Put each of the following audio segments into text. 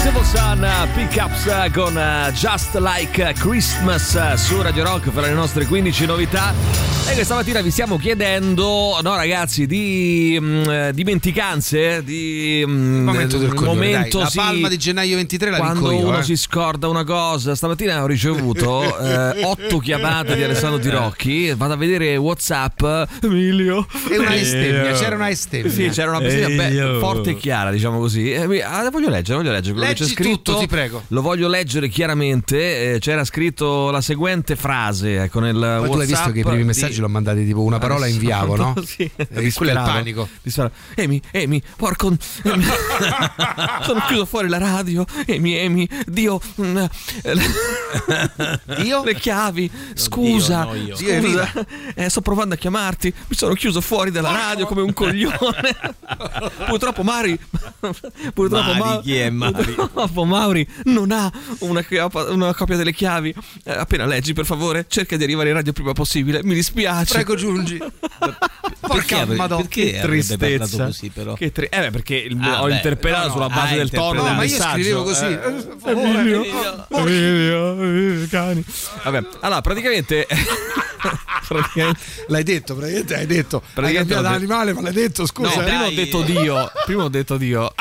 Civil Sun Pickups con uh, Just Like Christmas su Radio Rock per le nostre 15 novità. E questa mattina vi stiamo chiedendo, no ragazzi, di mh, dimenticanze, di mh, momento del coglione, momento, dai. La sì, palma di gennaio 23 la quando io, uno eh. si scorda una cosa. Stamattina ho ricevuto eh, otto chiamate di Alessandro Tirocchi. Vado a vedere WhatsApp. Emilio. E una estemmia, c'era una estemmia. Sì, c'era una Emilio. forte e chiara, diciamo così. Eh, ah, voglio leggere, voglio leggere quello che c'è scritto. tutto, ti prego. Lo voglio leggere chiaramente. eh, c'era scritto la seguente frase ecco, nel Poi WhatsApp. tu l'hai visto che i primi di- messaggi l'ho mandati tipo una parola inviavo, no? sì, Eh, quello è il disperato. panico. Disperato. Emi, Emi, porco. Sono chiuso fuori la radio. Emi, Emi, Dio. mm, eh, Io? Le chiavi. Scusa. Dio, no, io. Dio Scusa. Eh, sto provando a chiamarti. Mi sono chiuso fuori dalla radio come un coglione. Purtroppo Mari. Purtroppo Mari, Ma- chi è Mari? Purtroppo Mauri non ha una, una copia delle chiavi. Eh, appena leggi, per favore, cerca di arrivare in radio il prima possibile. Mi dispiace. Prego giungi. Porca Perché, madonna. perché Che tristezza. così però? Che tri- eh beh, perché il- Ah, ho beh, interpretato no, no, sulla base hai del tono No, ma io scrivevo così. Eh, eh, per favore. Emilio, Emilio, eh, cani. Vabbè, allora praticamente. praticamente L'hai detto, praticamente hai detto. Hai Praticamente ho detto- animale, ma l'hai detto, scusa. No, eh. prima ho detto Dio. Prima ho detto Dio.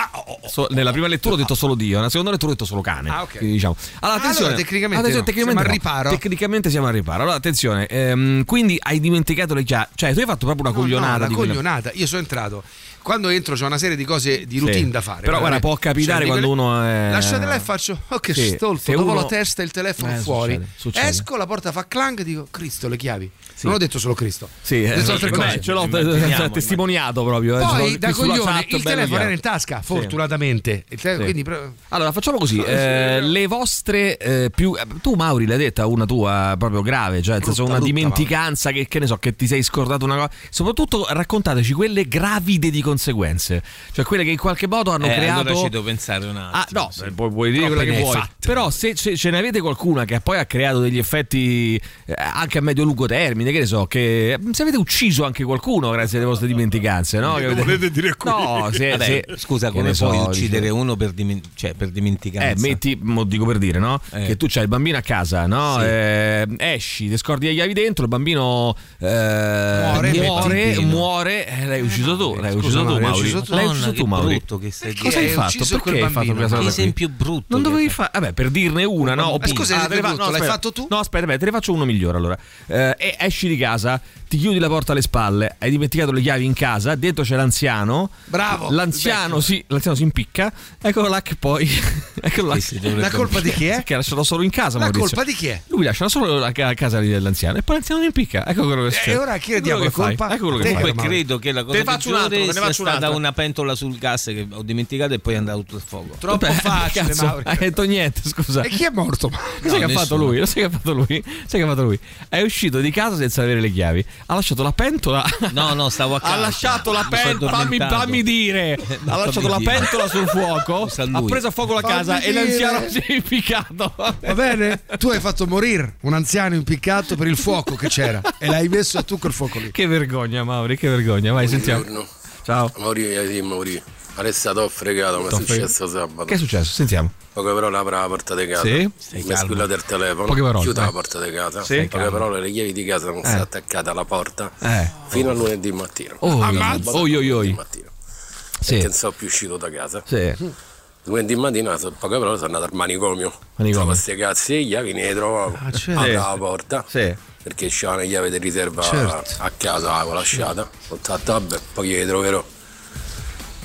So- nella prima lettura ho detto solo Dio, nella seconda lettura ho detto solo cane. Ah, ok. Diciamo. Allora, attenzione. Allora, tecnicamente attenzione, no. tecnicamente Siamo al no. riparo? Tecnicamente siamo al riparo. Allora, attenzione. ehm, quindi hai dimenticato le chiavi. Cioè, tu hai fatto proprio una No, coglionata. una quelle- coglionata. Io sono entrato. Quando entro c'è una serie di cose di routine Sì. da fare. Però, guarda, può capitare di quando uno è- Lasciate là e faccio. Oh, che Sì, stolto. Dopo uno- la testa e il telefono Eh, fuori. succede, succede. Esco, la porta fa clank e dico: Cristo, le chiavi. Non ho detto solo Cristo. Sì, ho eh, detto altre vabbè, cose. ce l'ho Immaginiamo, eh, testimoniato proprio. eh, Poi da coglione chat, il telefono era in tasca, fortunatamente. Sì. Allora, facciamo così: eh, le vostre eh, più. eh, tu, Mauri, l'hai detta una tua proprio grave, cioè nel senso Brutta, una brutta, dimenticanza che, che ne so, che ti sei scordato una cosa. Soprattutto raccontateci quelle gravide di conseguenze, cioè quelle che in qualche modo hanno Eh, creato. allora ci devo pensare un attimo. Ah, no, sì. eh, puoi, puoi dire quella che vuoi. fatte. Però, se, ce ne avete qualcuna che poi ha creato degli effetti eh, anche a medio-lungo termine, che ne so, che se avete ucciso anche qualcuno grazie alle vostre dimenticanze, no? Che avete- volete dire qui? No, se, Vabbè, se- scusa, come so, puoi dice- uccidere uno per, dimen- cioè, per dimenticanza? eh, metti, mo dico per dire, no? Eh. Che tu c'hai il bambino a casa, no? Sì. Eh, esci, ti scordi le chiavi dentro, il bambino eh, Muore, muore, muore, eh, l'hai ucciso tu, l'hai Scusa, ucciso tu, Mauri, hai Mauri. ucciso tu? L'hai ucciso tu, Mauri. brutto che stai Cosa hai fatto? Perché hai fatto Che cosa esempio brutto. Non dovevi fare. Vabbè, per dirne una, no? Scusa, Ah, l'hai fatto tu? No, aspetta, te ne faccio uno migliore allora. Eh, e esci di casa, ti chiudi la porta alle spalle, hai dimenticato le chiavi in casa, dentro c'è l'anziano. Bravo. L'anziano si, l'anziano si impicca. Eccolo là che poi. Eccolo là. Che La colpa di chi è? Che ha lasciato solo in casa. La Maurizio. colpa di chi è? Lui lascia solo la ca- casa dell'anziano e poi l'anziano si impicca. Ecco quello che succede. E ora chi Ecco diamo la colpa? Ecco quello che. Comunque credo che la cosa faccio un altro, peggiore ne sia faccio stata un'altra. una pentola sul gas che ho dimenticato e poi è andato tutto il fuoco. Troppo Beh, facile, cazzo, Mauro. Hai detto niente, scusa. E chi è morto? Lo sai che ha fatto lui? Lo sai che ha fatto lui? Sai che ha fatto lui? È uscito di casa senza avere le chiavi. Ha lasciato la pentola. No, no, stavo a casa. Ha lasciato la pentola. Fammi, fammi dire. No, ha lasciato la dire. pentola sul fuoco. Ha preso a fuoco la Fammi casa e l'anziano si è impiccato. Va bene? Tu hai fatto morire un anziano impiccato per il fuoco che c'era e l'hai messo a tu quel fuoco lì. Che vergogna, Mauri, che vergogna. Vai, sentiamo. Buongiorno. Ciao. Mauri, eh, Mauri. Adesso t'ho fregato, mi è successo sabato. Che è successo? Sentiamo. Poche parole apre la porta di casa. Sì? Mi squilla del telefono. Poche parole, Chiude vai. la porta di casa. Sì? Poche Calmo. parole, le chiavi di casa sono state attaccate alla porta Eh. fino a lunedì mattina. Oh, Ammazza. oi, oi, oi. Lunedì mattina. Sì. Perché non sono più uscito da casa. Sì. Lunedì mattina, so- poche parole, sono andato al manicomio. Manicomio. Trovo queste cazzo di chiavi, ne trovavo. Ah, certo. Apro Sì. la porta. Sì. Perché c'era una chiave di riserva Certo. a casa, l'avevo lasciata. Ho detto, vabbè, poi le troverò.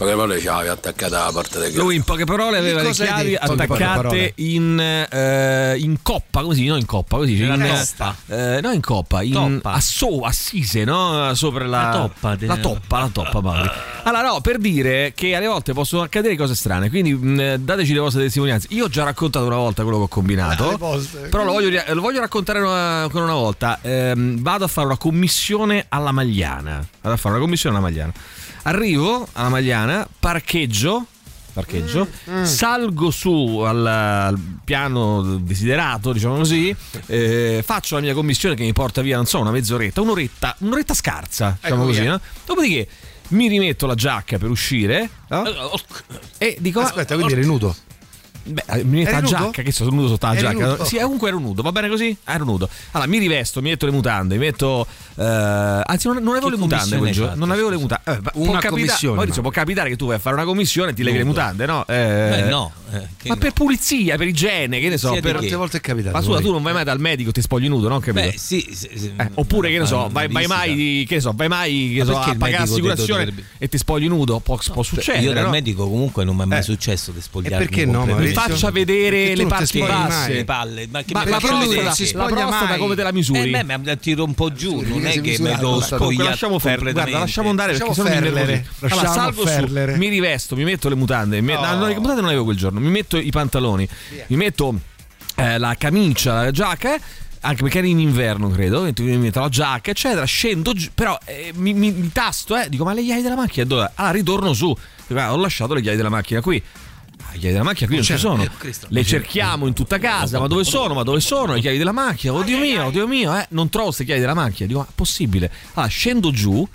Poche parole c'avevi attaccata alla porta di casa. Lui in poche parole aveva le chiavi attaccate in, eh, in coppa, così, no in coppa, così dice, Nella in, testa. eh, no in coppa, in Toppa. asso- assise, no? Sopra la, La toppa de- la toppa, la toppa, Mauri. Allora, no, per dire che alle volte possono accadere cose strane, quindi mh, dateci le vostre testimonianze. Io ho già raccontato una volta quello che ho combinato, però lo voglio, lo voglio raccontare ancora una volta. Ehm, vado a fare una commissione alla Magliana. Vado a fare una commissione alla Magliana. Arrivo alla Magliana, parcheggio parcheggio, salgo su al, al piano desiderato, diciamo così, eh, faccio la mia commissione che mi porta via, non so, una mezz'oretta, un'oretta, un'oretta scarsa, diciamo Ecco così, no? Dopodiché mi rimetto la giacca per uscire no? e dico... Aspetta, quindi eri nudo. Beh, eh, mi metto la nudo? giacca, che sono nudo sotto la Eri giacca. nudo? Sì, comunque ero nudo, va bene così? Ah, ero nudo. Allora, mi rivesto, mi metto le mutande, mi metto. eh, anzi, non, non avevo Che le mutande quel giorno. Non avevo le mutande. Eh, può Una capita- commissione, Maurizio, ma- può capitare che tu vai a fare una commissione e ti levi le mutande, no? Eh, Beh, no. eh, Ma no. per pulizia, per igiene, che ne so. Di Per... Quante volte è capitato? Ma scusa, tu non vai mai dal medico, ti spogli nudo, no? Capito? Beh, sì, sì, sì. Eh, oppure che ne so, vai, vai mai, che ne so, vai mai che Ma so, a pagare l'assicurazione dovrebbe- e ti spogli nudo? Può, può succedere. Io dal medico comunque non mi è mai successo di spogliarmi. perché no, completamente. Mi faccia vedere le parti basse. le palle, ma che Ma mi la faccio lui vedere? prostata, si la prostata mai. come te la misuri? Eh, beh, ma la tiro un po' giù, non è che mi la- Comunque spogliare lasciamo fare, guarda, lasciamo andare perché mi ferlere. Allora, salgo su, mi rivesto, mi metto le mutande, mi- no, no, le mutande non avevo quel giorno, mi metto i pantaloni, mi metto eh, la camicia, la giacca, anche perché era in inverno credo, mi mi metto la giacca eccetera, scendo giù, però eh, mi, mi- mi tasto, eh, dico ma le chiavi della macchina dove? Allora ritorno su, Dico, "Ah, ho lasciato le chiavi della macchina qui. Ah, Le chiavi della macchina qui non ci c'erano, sono. eh, Cristo. Le cerchiamo in tutta casa. Ma dove sono? Ma dove sono le chiavi della macchina? Oddio mio, oddio mio, eh, non trovo queste chiavi della macchina. Dico, ma possibile? Allora, scendo giù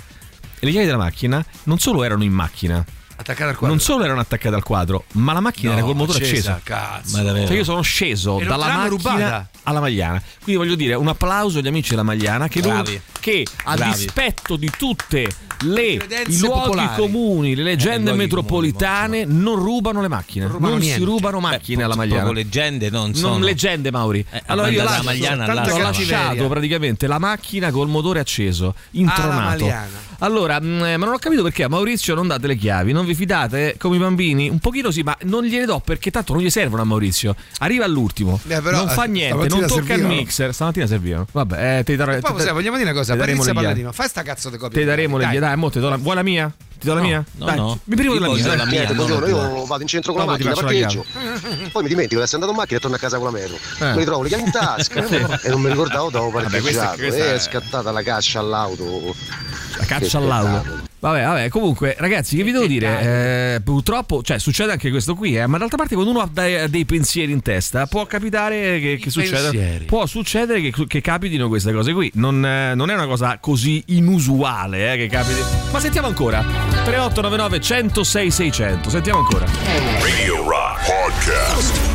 e le chiavi della macchina non solo erano in macchina, Attaccata al quadro. non solo erano attaccate al quadro, ma la macchina era col motore acceso. Cazzo. Ma davvero? Cioè io sono sceso E non dalla macchina rubata? alla Magliana. Quindi voglio dire un applauso agli amici della Magliana che, Bravi. non- che a Bravi. dispetto di tutte le, i luoghi popolari. comuni, le leggende Eh, metropolitane non rubano le macchine. Non, rubano si rubano Beh, macchine alla proprio Magliana. leggende non sono. Non leggende, Mauri. Eh, allora io lascio, la Magliana ho cattiveria. lasciato praticamente la macchina col motore acceso, intronato. Allora, mh, ma non ho capito perché a Maurizio non date le chiavi, non vi fidate come i bambini? Un pochino sì, ma non gliele do perché tanto non gli servono a Maurizio. Arriva all'ultimo, Eh, però, non fa eh, niente, non tocca il servivano. mixer. Stamattina servivano. Vabbè, eh, te, darò- E poi te- vogliamo dire una cosa, Patrizia. Palladino, fai sta cazzo di copia. Te daremo le chiavi. Dai, mo te do la, vuoi la mia? Ti do la mia? no, Dai, no. Mi privo della mia. dai. la mia. Niente, buongiorno, la io vado in centro con la Dopo ti macchina, faccio la parcheggio, poi mi dimentico di essere andato in macchina e torno a casa con la metro. Eh. Mi ritrovo le chiavi in tasca e non mi ricordavo dove avevo Vabbè, questa- parcheggiato. questa E è- è scattata la caccia all'auto. La caccia all'auto. Vabbè, vabbè, comunque, ragazzi, che vi devo dire? Eh, purtroppo, cioè, succede anche questo qui, eh, ma d'altra parte, quando uno ha dei, dei pensieri in testa, può capitare che, che succeda. pensieri. Può succedere che, che capitino queste cose qui. Non, eh, non è una cosa così inusuale eh, che capiti. Ma sentiamo ancora. 3899 106 600. Sentiamo ancora. Radio Rock Podcast.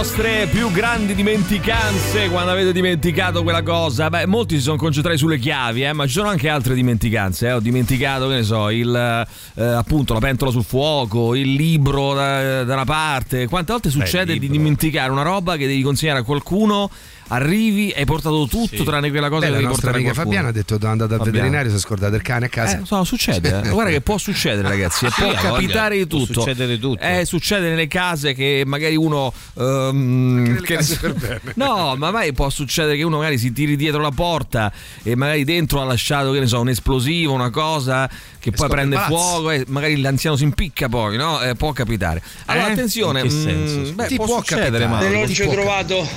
Vostre più grandi dimenticanze quando avete dimenticato quella cosa. Beh, molti si sono concentrati sulle chiavi, eh, ma ci sono anche altre dimenticanze. eh. Ho dimenticato, che ne so, il, eh, appunto la pentola sul fuoco, il libro da, da una parte. Quante volte succede di dimenticare una roba che devi consegnare a qualcuno? Arrivi, hai portato tutto tranne quella cosa Beh, che la nostra portare amica qualcuno. Fabiana ha detto è andata al veterinario si è scordata il cane a casa. Eh, so, succede, eh. guarda che può succedere, ragazzi. e Sì, può capitare di può tutto. succedere tutto. Eh, succede nelle case che magari uno. nelle che- case per bene. No, ma mai può succedere che uno magari si tiri dietro la porta e magari dentro ha lasciato, che ne so, un esplosivo, una cosa che poi scopre prende fuoco e magari l'anziano si impicca poi, no? Eh, può capitare. Allora, Eh? attenzione, In che mm, beh, Ti può, può succedere, capitare. ma. Non ci ho può trovato,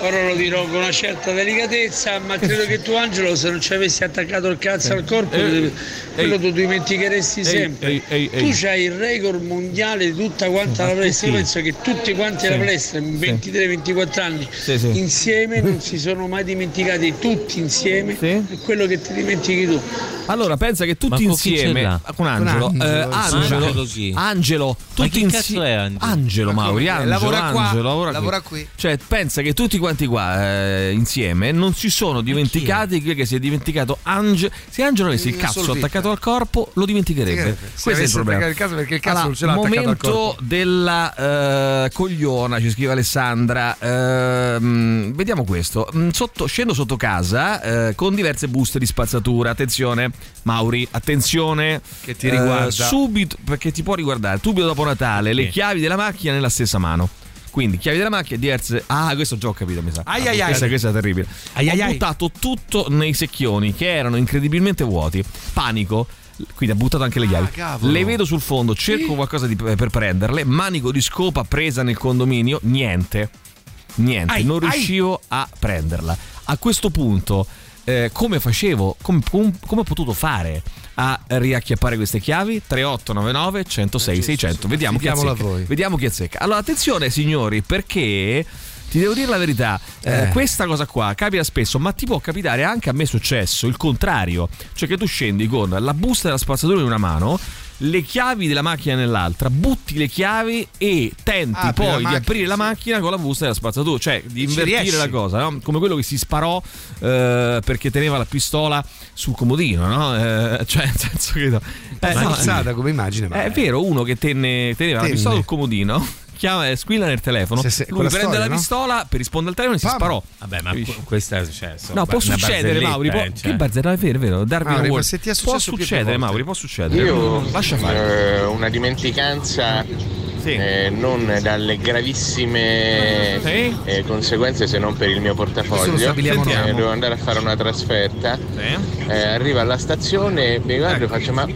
ora lo dirò con una certa delicatezza, ma credo che tu Angelo se non ci avessi attaccato il cazzo al corpo, Eh, quello ehi. tu dimenticheresti sempre. ehi, ehi, ehi. Tu c'hai il record mondiale di tutta quanta la palestra, io sì. penso che tutti quanti la palestra, in 23-24 anni, Sì, sì. insieme non si sono mai dimenticati, tutti insieme, Sì. di quello che ti dimentichi tu. Allora, pensa che tutti con insieme con Angelo, Con eh, Angelo, Angelo, Angelo chi? Angelo, tutti insieme. cazzo è Angelo? Angelo, Ma Mauri? Angelo, Lavora qua, Angelo, lavora, lavora qui. Cioè, pensa che tutti quanti qua eh, insieme non si sono dimenticati che, si è dimenticato Angelo. Se Angelo avesse il Mm, cazzo attaccato al corpo, lo dimenticherebbe. Se Questo è il problema. il cazzo, perché il cazzo Allora, non ce l'ha attaccato al momento corpo. della eh, cogliona, ci scrive Alessandra. Ehm, vediamo questo. Mm, Sotto, scendo sotto casa eh, con diverse buste di spazzatura. Attenzione, Mauri, attenzione. Che ti riguarda. Eh, subito, perché ti può riguardare. Subito dopo Natale, le chiavi della macchina nella stessa mano. Quindi, chiavi della macchina diverse. Ah, questo già ho capito, mi sa. Ai, ai, ai. Questa, questa è terribile. Ai, ho ai. buttato tutto nei secchioni che erano incredibilmente vuoti. Panico. Quindi ha buttato anche le Ah, chiavi. cavolo. Le vedo sul fondo, cerco qualcosa di- per prenderle. Manico di scopa presa nel condominio, niente. Niente, Ai, non riuscivo a prenderla. A questo punto eh, come facevo, com- com- come ho potuto fare a riacchiappare queste chiavi? 3899 106 600. Vediamo chi azzecca. Vediamo chi azzecca. Allora, attenzione signori, perché ti devo dire la verità, eh, Eh. questa cosa qua capita spesso, ma ti può capitare anche a me è successo il contrario, cioè che tu scendi con la busta della spazzatura in una mano, le chiavi della macchina nell'altra, butti le chiavi e tenti la poi di aprire la macchina con la busta della spazzatura, cioè di invertire la cosa, no? come quello che si sparò eh, perché teneva la pistola sul comodino, no? Eh, cioè nel senso che... È Eh, no, come immagine. ma è vero, uno che tenne- teneva la Tenne. pistola sul comodino, chiama, eh, squilla nel telefono, Se- se- lui prende storia, la no? pistola per rispondere al telefono e si Pam. sparò. Vabbè, ma Capisci? qu- questa cioè, insomma, No, può succedere, Mauri. Può, eh, Che cioè. barzelletta, è vero, è vero. Darwin Mauri, ma se ti è può successo succedere. Mauri, può succedere. Io Lascia fare. eh, una dimenticanza Sì. eh, non dalle gravissime Sì. eh, conseguenze se non per il mio Questo portafoglio. Eh, devo andare a fare una trasferta. Sì. Eh, arrivo alla stazione, mi guardo e faccio ma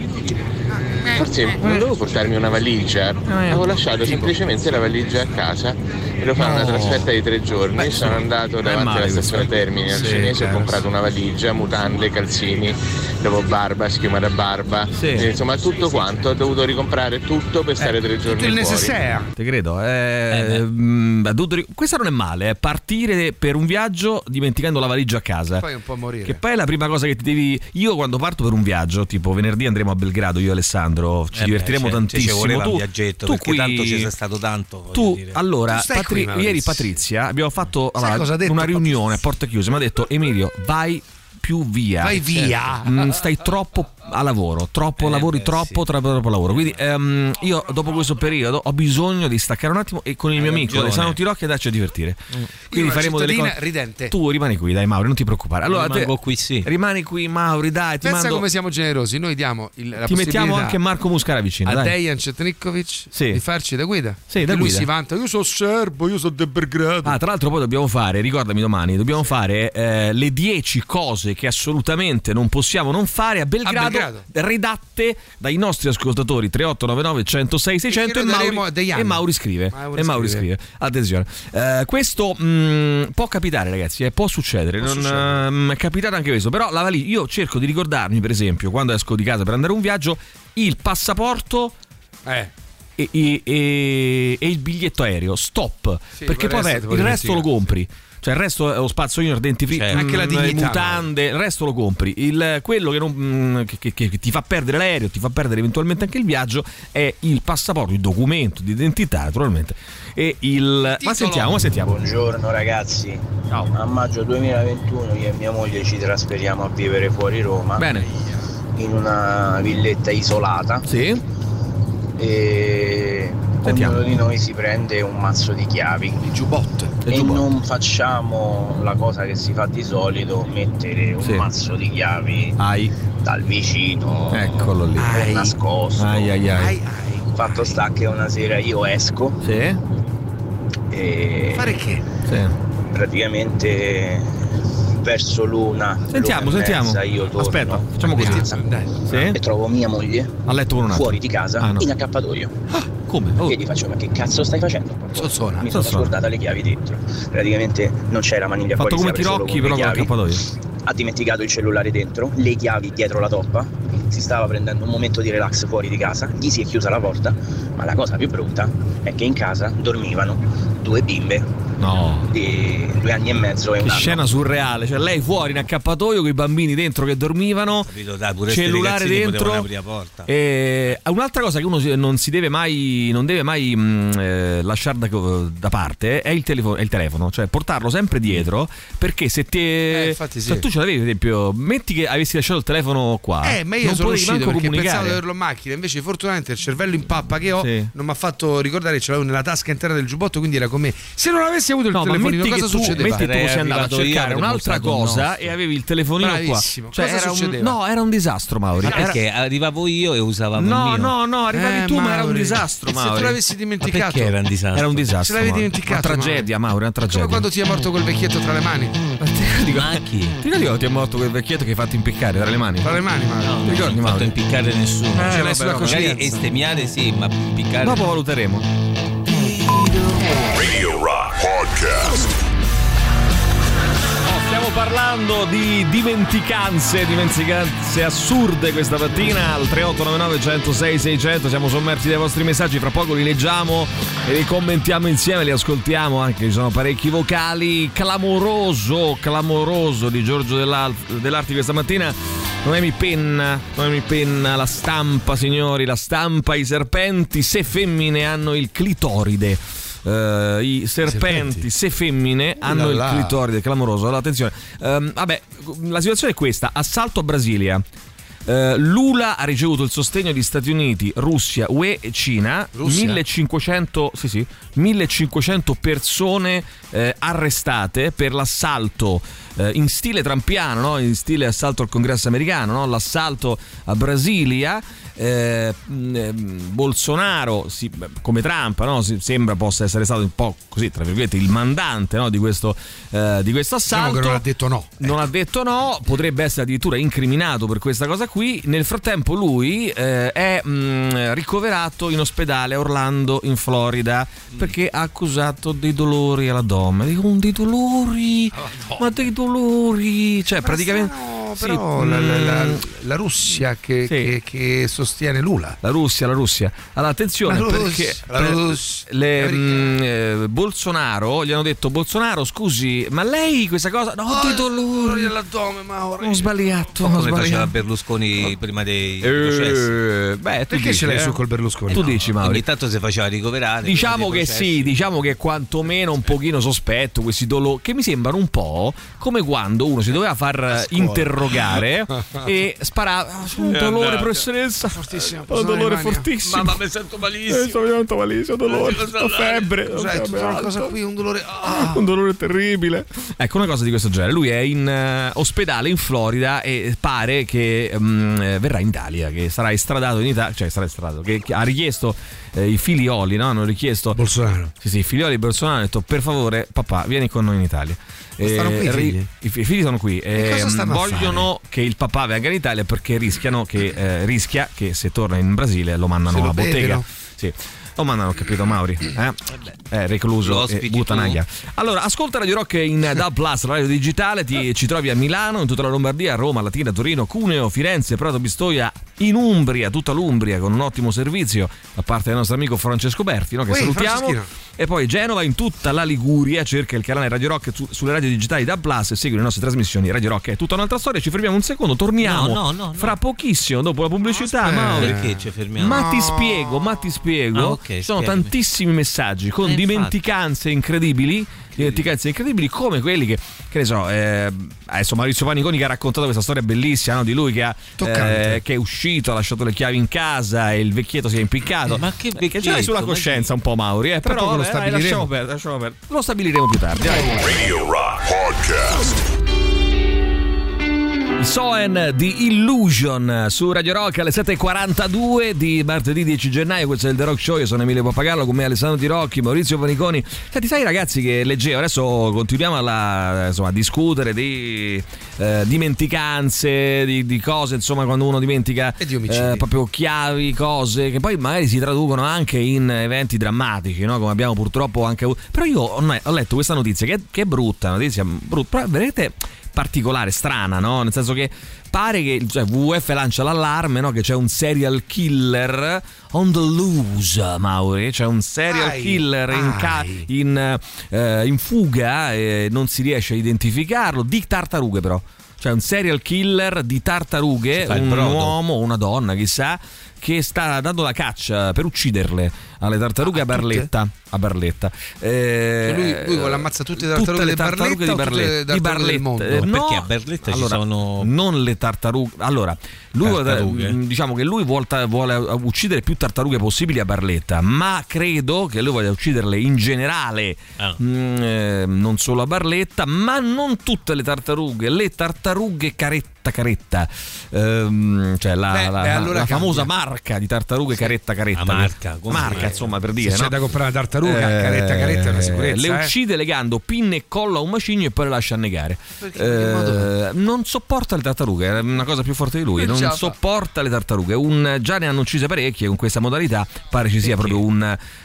forse non devo portarmi una valigia. Avevo lasciato semplicemente la valigia a casa devo fare una trasferta di tre giorni. Sono andato davanti male alla stazione. Termini al Sì, cinese, ho certo. comprato una valigia, mutande, calzini, dopo barba, schiuma da barba. Sì. Eh, Insomma tutto quanto, ho dovuto ricomprare tutto per stare tre giorni il necessaire. Te credo. eh, Eh, beh. mm, dovuto ri- Questa non è male, eh, partire per un viaggio dimenticando la valigia a casa. Poi un po' morire. Che poi è la prima cosa che ti devi. Io quando parto per un viaggio, tipo venerdì andremo a Belgrado, io e Alessandro, ci Eh beh, divertiremo cioè, tantissimo. Ci voleva tu, un viaggetto tu perché qui- tanto ci sei stato tanto. Tu, dire. allora, Tu stai Patri- ieri Patrizia abbiamo fatto allora, una riunione a Patrizia? porte chiuse. Mi ha detto Emilio, vai più via. Vai via. Mm, stai troppo a lavoro, troppo Eh, lavori beh, troppo, sì. troppo, troppo lavoro. Quindi ehm, io dopo questo periodo ho bisogno di staccare un attimo e con il mio amico. Alessandro Tirocchi andarci a divertire. Quindi Io una faremo delle cose. ridente. Tu rimani qui, dai Mauri, non ti preoccupare. Allora, te- Rimango qui, sì. rimani qui, Mauri, dai, ti Pensa mando- come siamo generosi. Noi diamo il, la ti mettiamo anche Marco Muscara vicino, a. Dejan Cetnikovic Sì. di farci da guida. Sì, da lui guida. si vanta. Io sono serbo, io sono de Belgrado. Ah, tra l'altro poi dobbiamo fare, ricordami domani, dobbiamo fare eh, le 10 cose che assolutamente non possiamo non fare a Belgrado, Belgrado. redatte dai nostri ascoltatori 3899 106 600 che e daremo Mauri, e Mauri scrive. Mauri e Mauri scrive. scrive. Attenzione. Eh, questo mh, può capitare ragazzi, eh, può succedere, Può non, succedere. ehm, è capitato anche questo, però la valigia, io cerco di ricordarmi per esempio quando esco di casa per andare a un viaggio il passaporto Eh. e, e- e- e il biglietto aereo stop Sì, perché poi resto vabbè, te il resto lo compri cioè il resto è lo spazzolino il dentifricio Certo. Anche la dignità, mutande il resto lo compri. Il, quello che, non- mm, che- che- che ti fa perdere l'aereo ti fa perdere eventualmente anche il viaggio è il passaporto il documento di identità naturalmente e il ma sentiamo ma sentiamo. Buongiorno ragazzi, a maggio 2021 io e mia moglie ci trasferiamo a vivere fuori Roma. Bene. In una villetta isolata. Sì e Sentiamo. ognuno di noi si prende un mazzo di chiavi Il giubbotto. E giubbotto. non facciamo la cosa che si fa di solito, mettere un Sì. mazzo di chiavi ai dal vicino eccolo lì nascosto. ai ai ai Ai, ai. Fatto sta che una sera io esco sì e Fare che? sì praticamente verso l'una sentiamo l'una sentiamo. mezza io torno aspetta facciamo così. sì. E trovo mia moglie a letto con un fuori di casa Ah, no. in accappatoio. Come? Oh. e gli faccio ma che cazzo stai facendo? Zozzona. mi sono scordata le chiavi dentro. Praticamente non c'era maniglia fatto fuori come apre solo Tirocchi però con l'accappatoio. Ha dimenticato il cellulare dentro le chiavi dietro la toppa si stava prendendo un momento di relax fuori di casa gli si è chiusa la porta ma la cosa più brutta è che in casa dormivano due bimbe no di due anni e mezzo e Che scena surreale, cioè lei fuori in accappatoio con i bambini dentro che dormivano, Capito, dai, cellulare dentro. E un'altra cosa che uno non si deve mai, non deve mai mh, eh, lasciare da, da parte è il, telefono, è il telefono, cioè portarlo sempre dietro perché se, te, Eh, sì. se tu ce l'avevi, per esempio, metti che avessi lasciato il telefono qua, Eh, ma io non sono potevi uscito manco perché comunicare. pensavo di averlo in macchina. Invece, fortunatamente, il cervello in pappa che ho Sì. non mi ha fatto ricordare che ce l'avevo nella tasca interna del giubbotto. Quindi era con me. Se non avessi avuto il No, ma telefonino, cosa tu, succedeva? metti tu sei andato a cercare un'altra cosa e avevi il telefonino Bravissimo. qua. Cioè, Cosa era un, succedeva? no, era un disastro, Mauri. Ma Era- perché arrivavo io e usavamo il No, mio. no, no, arrivavi Eh, tu, ma era un Mauri. disastro, E se Mauri. tu l'avessi Ma dimenticato, perché era un disastro? Era un disastro. Se l'avevi Mauri. dimenticato, Una tragedia, Mauri, una tragedia. come quando ti è morto quel vecchietto tra le mani. Dico- Ma chi? Ti ricordi quando ti è morto quel vecchietto che hai fatto impiccare tra le mani? Tra le mani, ma. Ti Non ricordi, ho fatto Mauri? impiccare nessuno. Eh, Cioè, magari estemmiare sì, ma impiccare. Dopo valuteremo. Podcast. Stiamo parlando di dimenticanze, dimenticanze assurde questa mattina al 3899 106 600. Siamo sommersi dai vostri messaggi, fra poco li leggiamo e li commentiamo insieme, li ascoltiamo anche, ci sono parecchi vocali. Clamoroso, clamoroso di Giorgio dell'Arti questa mattina. Noemi Penna, Noemi Penna, la stampa signori, la stampa, i serpenti, se femmine hanno il clitoride. Eh, I serpenti, se femmine, hanno là là. il clitoride, clamoroso. Allora, attenzione. Ehm, vabbè, la situazione è questa: assalto a Brasilia. Eh, Lula ha ricevuto il sostegno di Stati Uniti, Russia, UE e Cina. Russia? 1500, sì, sì, 1500 persone eh, arrestate per l'assalto eh, in stile trampiano, no? in stile assalto al congresso americano, no? l'assalto a Brasilia. Eh, ehm, Bolsonaro, si- come Trump, no? Si- sembra possa essere stato un po' così, tra virgolette, il mandante no? di, questo, eh, di questo Diciamo assalto. che non ha detto no. Non ha detto no, potrebbe essere addirittura incriminato per questa cosa qui. Nel frattempo lui eh, è mh, ricoverato in ospedale a Orlando, in Florida, perché ha accusato dei dolori all'addome. Dico, "Un dei dolori, ma dei dolori. Cioè, praticamente... No, sì, però la, la- la- mm, la Russia che, Sì. che- che sostiene Lula. La Russia, la Russia. Allora, attenzione La perché la per- Russia, le, mh, eh, Bolsonaro gli hanno detto Bolsonaro, scusi, ma lei questa cosa no, dei dolori. all'addome, Mauro. Ho sbagliato, ho Come faceva. Berlusconi prima dei processi. Eh, beh, tu Perché dici, ce l'hai eh? su col Berlusconi? Tu dici, Mauri. Ogni tanto si faceva ricoverare. Diciamo che processi. sì, diciamo che quantomeno un pochino sospetto questi dolori che mi sembrano un po' come quando uno si doveva far interrogare e sparava "Ah, c'ho un dolore professoressa Fortissimo, ho un dolore Mania. fortissimo Mamma, mi sento Eh, malissimo. sto diventando malissimo, ho dolore, ho febbre, Cos'è? ho Tutta febbre una cosa qui, un dolore. Ah. un dolore terribile. Ecco una cosa di questo genere. Lui è in eh, ospedale in Florida e pare che eh, verrà in Italia, che sarà estradato in Italia, cioè sarà estradato, che, che ha richiesto eh, i figlioli, no? Hanno richiesto Bolsonaro. sì, sì, i figlioli di Bolsonaro hanno detto per favore papà vieni con noi in Italia. Stanno qui i figli? I, fi- i figli sono qui. e a vogliono che il papà venga in Italia perché rischiano che, eh, rischia che se torna in Brasile lo mandano a bottega. Bevono. Sì. Lo mandano, capito Mauri? Eh? Eh, recluso Lo e ospiti buttanaglia. Allora, ascolta Radio Rock in DAB Plus, radio digitale, ti, ci trovi a Milano, in tutta la Lombardia, Roma, Latina, Torino, Cuneo, Firenze, Prato Pistoia, in Umbria, tutta l'Umbria con un ottimo servizio da parte del nostro amico Francesco Berti, no? che Ui, salutiamo. E poi Genova, in tutta la Liguria, cerca il canale Radio Rock su- sulle radio digitali DAB Plus e segui le nostre trasmissioni. Radio Rock è tutta un'altra storia, ci fermiamo un secondo, torniamo No, no, no, no. fra pochissimo dopo la pubblicità. Mauri. Perché ci fermiamo? Ma ti spiego, ma ti spiego. Ah, ok, Ci sono spiegami. tantissimi messaggi con Eh, dimenticanze incredibili. Dimenticanze incredibili come quelli che, che ne so, eh, adesso Maurizio Paniconi che ha raccontato questa storia bellissima no, di lui che, ha, eh, che è uscito, ha lasciato le chiavi in casa e il vecchietto si è impiccato. Ma che Che ce l'hai sulla vecchietto? Coscienza un po' Mauri, eh, però lo eh, dai, stabiliremo. lasciamo perdere, lasciamo perdere. Lo stabiliremo più tardi. dai. Radio Rock Podcast. Soen di Illusion su Radio Rock alle 7.42 di martedì 10 gennaio. Questo è il The Rock Show. Io sono Emilio Pappagallo con me Alessandro Di Rocchi, Maurizio Paniconi. Senti, sai ragazzi che leggevo, adesso continuiamo alla- insomma, a discutere di eh, dimenticanze, di, di cose, insomma, quando uno dimentica di eh, proprio chiavi, cose che poi magari si traducono anche in eventi drammatici, no? come abbiamo purtroppo anche avuto. Però io ho, ho letto questa notizia che, che è brutta, notizia brutta, però veramente particolare, strana, no? Nel senso che pare che cioè, WWF lancia l'allarme, no? Che c'è un serial killer on the loose, Mauri. C'è un serial Ai, killer in, ca- in, eh, in fuga e non si riesce a identificarlo. Di tartarughe, però. Cioè un serial killer di tartarughe, un brodo. uomo o una donna, chissà, che sta dando la caccia per ucciderle alle tartarughe Ah, a Barletta. A Barletta. Eh, Cioè lui- lui vuole ammazzare tutte le tartarughe le di Barletta tartarughe di tutte le Barletta. Di tartarughe del Barletta. mondo? Eh, no. perché a Barletta ci Allora, sono- Non le tartarughe. Allora, lui vuole- Tartarughe? mm, diciamo che lui vuole, vuole uccidere più tartarughe possibili a Barletta, ma credo che lui voglia ucciderle in generale, Ah. mm, eh, non solo a Barletta, ma non tutte le tartarughe, le tartarughe caretta caretta ehm, cioè la, Beh, la- beh, allora la famosa marca di tartarughe caretta caretta. La marca, come marca mai? insomma per Se dire. c'è no? da comprare una tartaruga, caretta caretta è una sicurezza. Le eh. uccide legando pinne e collo a un macigno e poi le lascia annegare. Eh, non sopporta le tartarughe, è una cosa più forte di lui. Non fa. sopporta le tartarughe. Un- già ne hanno uccise parecchie con questa modalità. Pare ci sia proprio un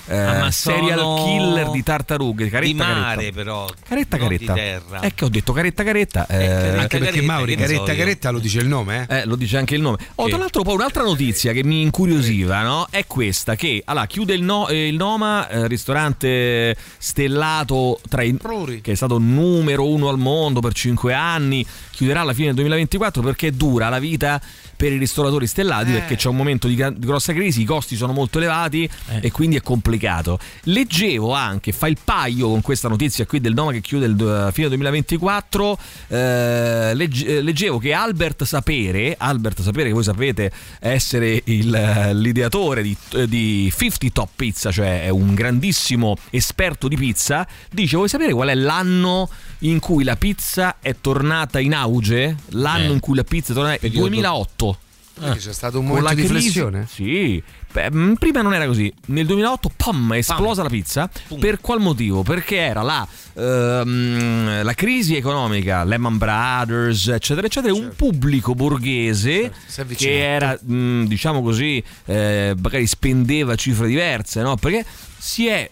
eh, Ah, serial killer di tartarughe. Caretta, di mare caretta. però. Caretta caretta. Di terra. È che ho detto caretta caretta. eh, caretta. Anche perché Caretta, Mauri, caretta io. caretta lo dice il nome, eh? eh, lo dice anche il nome. Oh, tra l'altro, poi un'altra notizia che mi incuriosiva no? è questa: che allora, chiude il, no- eh, il Noma, eh, ristorante stellato tra i, Pruri. che è stato numero uno al mondo per 5 anni. Chiuderà alla fine del 2024 perché dura la vita per i ristoratori stellati Eh. perché c'è un momento di, gran- di grossa crisi, i costi sono molto elevati e quindi è complicato. Leggevo anche, fa il paio con questa notizia qui del Noma che chiude il do- fine 2024, eh, legge- eh, leggevo che Albert Sapere, Albert Sapere che voi sapete essere il, eh, l'ideatore di, eh, di 50 Top Pizza, cioè è un grandissimo esperto di pizza, dice vuoi sapere qual è l'anno in cui la pizza è tornata in auge? L'anno Eh. in cui la pizza è tornata in Periodo- 2008. Quindi C'è stato un momento la di crisi- flessione? Sì. Beh, mh, prima non era così. Nel 2008, pam, è esplosa la pizza. Per qual motivo? Perché era la, ehm, la crisi economica, Lehman Brothers, eccetera, eccetera, un pubblico borghese avvicinato. che era, mh, diciamo così, eh, magari spendeva cifre diverse, no? Perché si è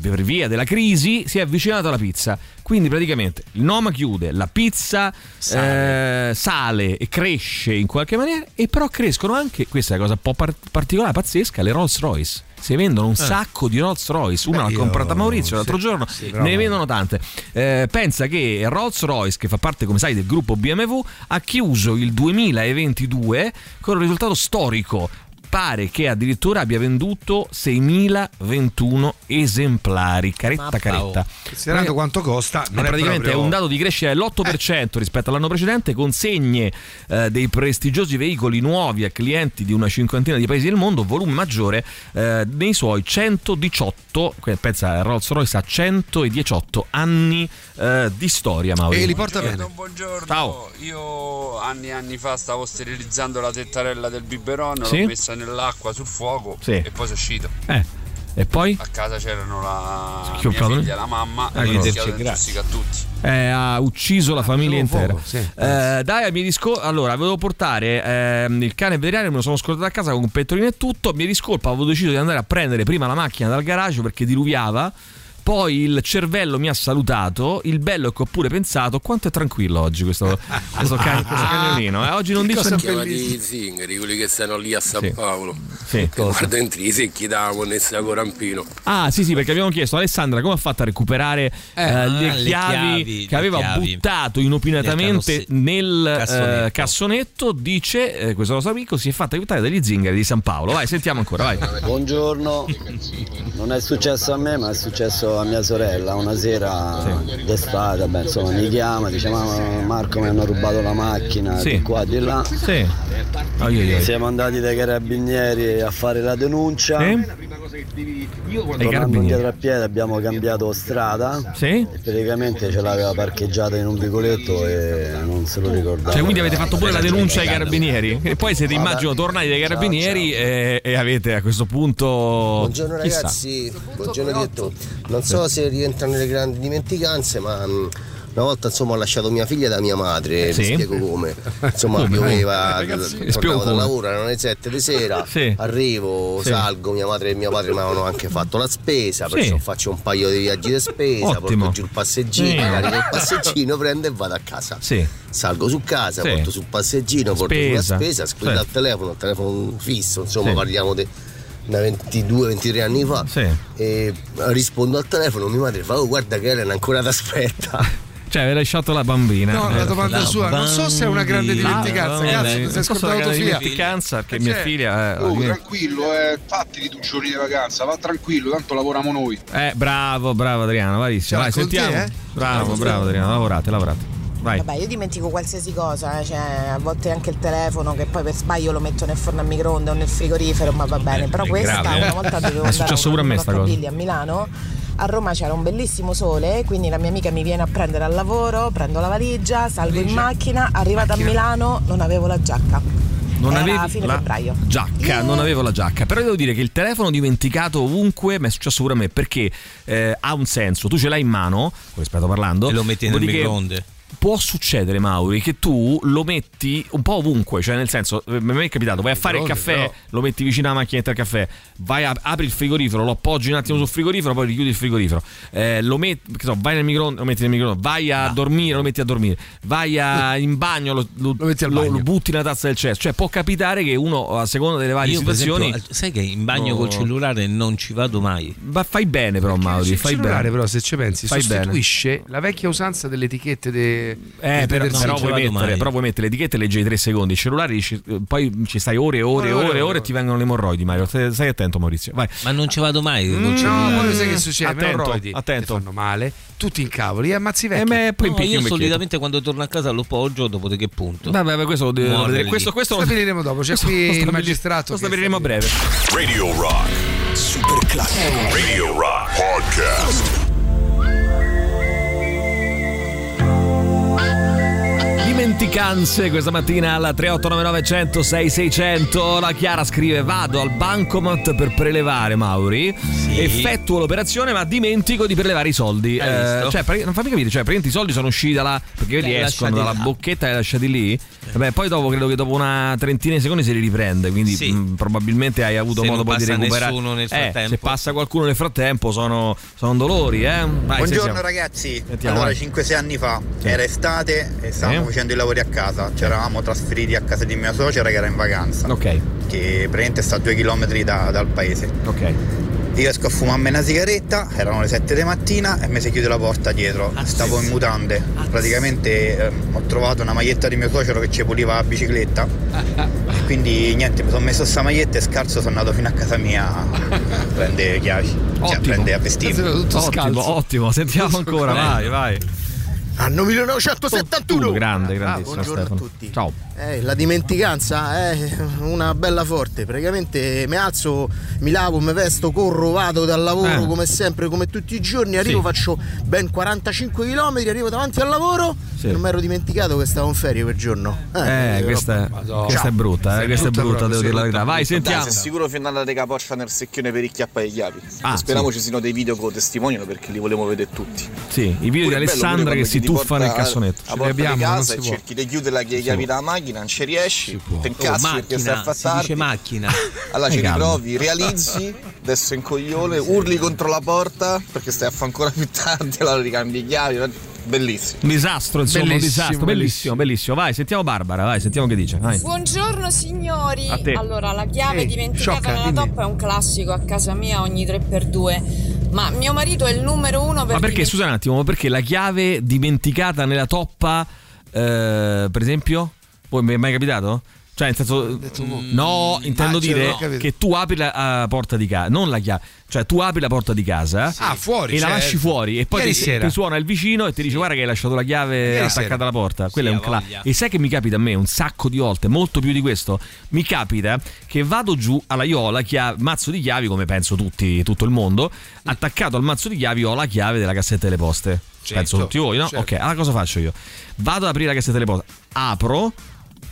per via della crisi si è avvicinato alla pizza. Quindi praticamente il Noma chiude la pizza sale, sale e cresce in qualche maniera e però crescono anche questa è una cosa un po' par- particolare pazzesca le Rolls Royce. Si vendono un sacco di Rolls Royce una Beh, l'ha comprata Maurizio l'altro sì, giorno sì, ne vendono tante. Eh, pensa che Rolls Royce che fa parte come sai del gruppo BMW ha chiuso il 2022 con un risultato storico pare che addirittura abbia venduto 6.021 esemplari caretta Mappa, caretta Considerando quanto costa, Eh, non è praticamente proprio... è un dato di crescita dell'8% rispetto all'anno precedente, consegne eh, dei prestigiosi veicoli nuovi a clienti di una cinquantina di paesi del mondo, volume maggiore eh, nei suoi 118, que- pensa Rolls Royce ha 118 anni eh, di storia, Mauro. E li porta bene. Buongiorno, buongiorno. Ciao. Io anni e anni fa stavo sterilizzando la tettarella del biberon, Sì. l'ho messa nell'acqua sul fuoco Sì. e poi sono uscito. Eh, e poi A casa c'erano la mia figlia, la mamma Ah, e ho grazie, rischiato di intossicare tutti. eh, ha ucciso la famiglia solo intera. fuoco, sì. Eh, dai, mi discol- allora, volevo portare ehm, il cane veterinario, me lo sono scordato a casa con un pettorino e tutto. Mi discolpa, avevo deciso di andare a prendere prima la macchina dal garage perché diluviava. Poi il cervello mi ha salutato. Il bello è che ho pure pensato quanto è tranquillo oggi questo, questo, can- questo cagnolino. eh. Oggi non dice cosa niente. Chiamati i zingari, quelli che stanno lì a San Sì. Paolo. Sì, guarda entri i secchi da connessa con Rampino. Ah, sì, sì, perché abbiamo chiesto a Alessandra come ha fatto a recuperare eh, ah, le, le chiavi chiavi, che aveva chiavi. buttato inopinatamente Nel nel eh, cassonetto. cassonetto. Dice eh, questo nostro amico si è fatto aiutare dagli zingari di San Paolo. Vai, sentiamo ancora, vai. Buongiorno, non è successo a me ma è successo a mia sorella una sera d'estate, vabbè, insomma mi chiama, dice ma Marco mi hanno rubato la macchina Sì. di qua di là. Sì. Ai, ai, ai. Siamo andati dai carabinieri a fare la denuncia. Ai Tornando carabinieri. indietro a piedi abbiamo cambiato strada Sì? e praticamente ce l'aveva parcheggiata in un vicoletto e non se lo ricordava. Cioè, quindi avete fatto pure la denuncia ai carabinieri? E poi siete, immagino, tornati dai carabinieri Ciao, e, e avete a questo punto. Buongiorno chissà. ragazzi, buongiorno diretto. Non so se rientra nelle grandi dimenticanze, ma mm, una volta insomma ho lasciato mia figlia da mia madre, Sì. spiego come. Insomma Come? pioveva, Spiego tornavo dal lavoro, erano le 7 di sera, Sì. arrivo, Sì. salgo, mia madre e mio padre mi avevano anche fatto la spesa, perciò faccio un paio di viaggi di spesa, Ottimo. porto giù il passeggino, carico il passeggino, prendo e vado a casa. Sì. Salgo su casa, porto sul passeggino, porto sulla Spesa. spesa, squilla Certo. il telefono, il telefono fisso, insomma parliamo di da 22-23 anni fa Sì. e rispondo al telefono mia madre fa oh guarda che Elena ancora t'aspetta Cioè, avete lasciato la bambina. No, la Eh, domanda la sua, non so se è una grande bambina. dimenticanza, Ah, cazzo, eh, sei scordato grande Fia. dimenticanza perché Eh, mia cioè, figlia. Oh, tranquillo, eh, fatti tu giorni di vacanza, va tranquillo, tanto lavoriamo noi. Eh, bravo, bravo Adriano, bravissimo. Vai, sentiamo. te, eh? Bravo, bravo Adriano, lavorate, lavorate. Vai. Vabbè, io dimentico qualsiasi cosa, eh, cioè, a volte anche il telefono che poi per sbaglio lo metto nel forno a microonde o nel frigorifero, ma va bene. Però è questa grave, una volta dovevo È andare successo a a me sta cosa. Rockabilly a Milano A Roma c'era un bellissimo sole, quindi la mia amica mi viene a prendere al lavoro, prendo la valigia, salgo in macchina, arrivata a Milano non avevo la giacca. Non Era avevi fine la febbraio. giacca, non avevo la giacca. Però devo dire che il telefono dimenticato ovunque mi è successo pure a me perché eh, ha un senso. Tu ce l'hai in mano, come aspetta parlando, E lo metti nel dopodiché microonde. Può succedere, Mauri, che tu lo metti un po' ovunque, cioè nel senso, a me è capitato, vai a fare il caffè, però. lo metti vicino alla macchinetta del caffè, vai a, apri il frigorifero, lo appoggi un attimo sul frigorifero, poi richiudi il frigorifero, eh, lo metti, so, vai nel microonde, lo metti nel microonde, vai a dormire, lo metti a dormire, vai a- in bagno, lo, lo- metti al lo- bagno. lo butti nella tazza del cesso, cioè può capitare che uno a seconda delle varie Io, situazioni... esempio, sai che in bagno No. col cellulare non ci vado mai. Ma fai bene però Mauri, Il fai cellulare bene. però se ci pensi Fai bene. sostituisce la vecchia usanza delle etichette de... Eh, dei però, però, vuoi mettere, però vuoi mettere l'etichetta e leggi i tre secondi. Il cellulare dici- poi ci stai ore e ore e ore e ore e ti vengono le emorroidi, Mario. Stai, attento, Maurizio. Vai. Ma non ci vado mai col Mm, No, poi sai che succede? Attento, attento. fanno male, tu ti incavoli e ammazzi Eh, vecchi. ma poi No, io solitamente quando torno a casa lo poggio, dopodiché punto. Vabbè, vabbè, questo lo devo vedere. Questo, questo lo Stabiliremo dopo, c'è questo qui lo il magistrato Lo che stabiliremo a breve. Radio Rock. Super classico. Radio Rock Podcast. Dimenticanze questa mattina alla 3899 106 600 la Chiara scrive vado al bancomat per prelevare Mauri effettuo l'operazione ma dimentico di prelevare i soldi Eh, cioè non fammi capire cioè praticamente i soldi sono usciti dalla perché vedi hai escono dalla là. bocchetta e li hai lasciati lì Vabbè, poi dopo credo che dopo una trentina di secondi si li riprende quindi Sì. mh, probabilmente hai avuto Se modo poi di recuperare nessuno nel Eh, frattempo. se passa qualcuno nel frattempo sono, sono dolori eh Vai, Buongiorno ragazzi, Sentiamo, allora vai. 5-6 anni fa Sì. era estate e stavamo Sì. facendo i lavori a casa, ci eravamo trasferiti a casa di mia suocera che era in vacanza, ok. Che praticamente sta a due chilometri da- dal paese. ok. Io esco a fumarmi una sigaretta, erano le 7 di mattina e mi si chiude la porta dietro, stavo in mutande, praticamente ehm, ho trovato una maglietta di mio suocero che ci puliva la bicicletta, e quindi niente, mi sono messo sta maglietta e scarso sono andato fino a casa mia a prendere chiavi, cioè a Ottimo. prendere a vestirmi. tutto ottimo ottimo. sentiamo ancora vai vai Anno 1971. Uh, grande, Ah, grandissimo buongiorno a Stefano. tutti. Ciao. Eh, la dimenticanza è una bella forte. Praticamente mi alzo, mi lavo, mi vesto, corro, vado dal lavoro Eh. come sempre, come tutti i giorni. Arrivo, Sì. faccio ben 45 km, arrivo davanti al lavoro Sì. e non mi ero dimenticato che stavo in ferie quel giorno. Eh, questa, questa è brutta, eh, questa è brutta, devo dire la verità. Vai, sentiamo. Dai, sei sicuro che andate di capoccia nel secchione per i chiavi? Ah, Speriamo sì. ci siano dei video che lo testimoniano perché li volevo vedere tutti. Sì, i video di Pure bello Alessandra che si tuffa nel cassonetto. A porta abbiamo, di non casa si e può. cerchi di chiudere le chiavi della macchina, non ci riesci, ti Oh, incazzi perché stai a macchina, fare si dice macchina. Allora ci riprovi, realizzi, adesso in coglione, urli contro la porta perché stai a fare ancora più tardi, allora ricambi le chiavi, bellissimo. Un disastro, insomma, Bellissimo, disastro, bellissimo, bellissimo. Vai, sentiamo Barbara, vai, sentiamo che dice. Vai. Buongiorno signori, A te. allora la chiave Ehi, dimenticata sciocca, nella dimmi. toppa è un classico a casa mia ogni 3x2, ma mio marito è il numero uno per Ma perché, dimentic- scusa un attimo, ma perché la chiave dimenticata nella toppa, eh, per esempio? Poi mi è mai capitato? Cioè, nel senso, no, intendo Ah, cioè, dire capito. che tu apri la eh, porta di casa, non la chiave, cioè tu apri la porta di casa Ah, fuori, e la certo. lasci fuori e poi ti, ti suona il vicino e ti dice guarda che hai lasciato la chiave Ieri attaccata sera. alla porta. Quello Sì, è un ha cla- voglia. E sai che mi capita a me un sacco di volte, molto più di questo? Mi capita che vado giù, allora io ho la chiave, mazzo di chiavi come penso tutti, tutto il mondo, attaccato al mazzo di chiavi ho la chiave della cassetta delle poste. Certo, penso tutti voi, no? certo. Ok, allora cosa faccio io? Vado ad aprire la cassetta delle poste, apro,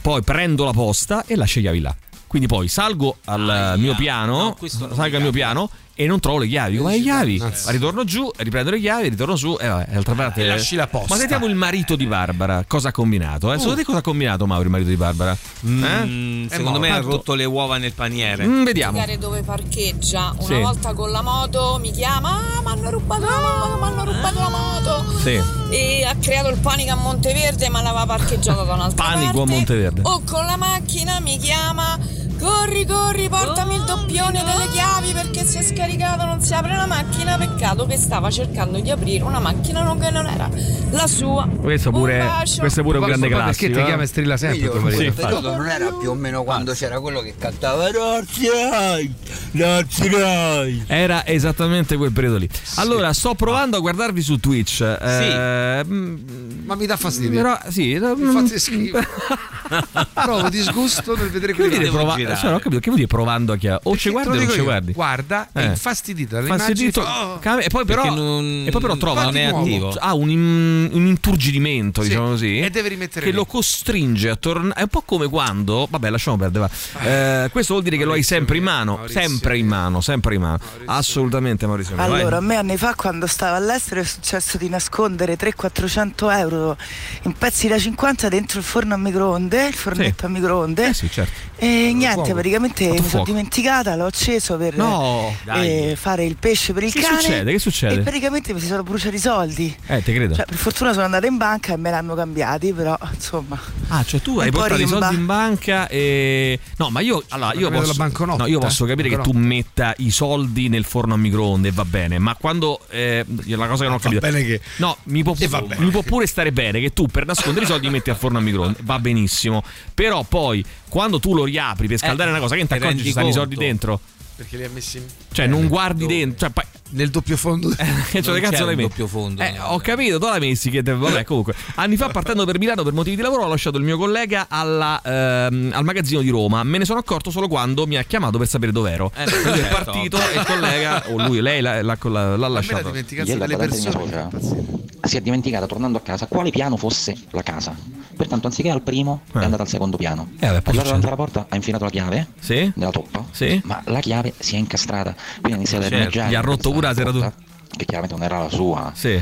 poi prendo la posta e lascio le chiavi là. Quindi poi salgo al Aia. mio piano, No, salgo al mio piano e non trovo le chiavi. Dico, ma le chiavi? Mazza. Ritorno giù, riprendo le chiavi, ritorno su e vabbè, d'altra parte. E lasci la posta. Ma sentiamo il marito di Barbara, cosa ha combinato? Eh? Secondo te cosa ha combinato Mauro, il marito di Barbara? Eh? Mm, Eh, secondo mo, me ha rotto le uova nel paniere. Mm, vediamo. dove parcheggia. Una Sì. volta con la moto mi chiama, ah, mi hanno rubato la moto, mi hanno rubato la moto. Sì. E ha creato il panico a Monteverde, ma l'aveva parcheggiata da un'altra Panico a parte. Monteverde. O con la macchina mi chiama. Corri, corri, portami il doppione delle chiavi perché si è scaricato, non si apre la macchina. Peccato che stava cercando di aprire una macchina non- che non era la sua. Questo pure, Un questo è pure un grande perché classico. ti eh? chiama e strilla sempre Io tuo marito? periodo non era più o meno quando c'era quello che cantava Razziai, Razziai. Era esattamente quel periodo lì. Allora, sto provando a guardarvi su Twitch. eh, mm, Ma mi dà fastidio. Però, sì, Mi fate schifo. Provo disgusto nel vedere Che quelli dire là. prova- cioè, non ho capito che vuol dire provando a chiamare. O ci guardi o non ci guardi. Guarda, Eh. Infastidito dalle Fastidito, immagini, fa, oh, e poi però, non- e poi però trova non è attivo. ha un, in- un inturgidimento Sì, diciamo così e deve rimettere che lì. lo costringe a tornare è un po' come quando vabbè lasciamo perdere va. Eh, questo vuol dire che lo hai sempre in mano Maurizio. sempre in mano sempre in mano. Assolutamente Maurizio vai. Allora, a me anni fa quando stavo all'estero è successo di nascondere 300-400 euro in pezzi da 50 dentro il forno a microonde, il fornetto a microonde. Eh sì certo. E niente, praticamente mi sono dimenticata, l'ho acceso per No, dai. eh, fare il pesce per il Che cane. succede? Che succede? E praticamente mi si sono bruciati i soldi. eh te credo Cioè, per fortuna sono andata in banca e me l'hanno cambiati, però insomma. Ah, cioè tu hai po' portato i rimba. soldi in banca e. No, ma io. Allora, io posso, no, io posso eh? capire che tu metta i soldi nel forno a microonde, va bene. Ma quando. eh, la cosa che non ho Va capito. bene che- No, mi può, E va bene. mi può pure stare bene che tu per nascondere i soldi metti al forno a microonde, va benissimo. Però poi, quando tu lo riapri per scaldare una cosa, che accorgi rendi ci stanno i soldi dentro? Perché li ha messi in- Cioè, non guardi dentro. Cioè, poi- nel doppio fondo. che cioè, cazzo c'è l'hai doppio fondo, Eh, no, ho capito, dove l'hai messi? Che te- vabbè, comunque. Anni fa, partendo per Milano per motivi di lavoro, ho lasciato il mio collega alla, ehm, al magazzino di Roma. Me ne sono accorto solo quando mi ha chiamato per sapere dov'ero. Eh, Quindi è certo. partito e il collega, o lui, lei l'ha, l'ha- l'ha- l'ha lasciato. dimenticarsi Ieri la delle persone. Si è dimenticata tornando a casa quale piano fosse la casa. Pertanto anziché al primo è andata al secondo piano. Eh, vabbè, arrivata davanti alla porta, ha infilato la chiave Sì? nella toppa, Sì? ma la chiave si è incastrata. Quindi ha iniziato Certo. a armeggiare. Gli ha rotto pure la serratura. Che chiaramente non era la sua. Sì.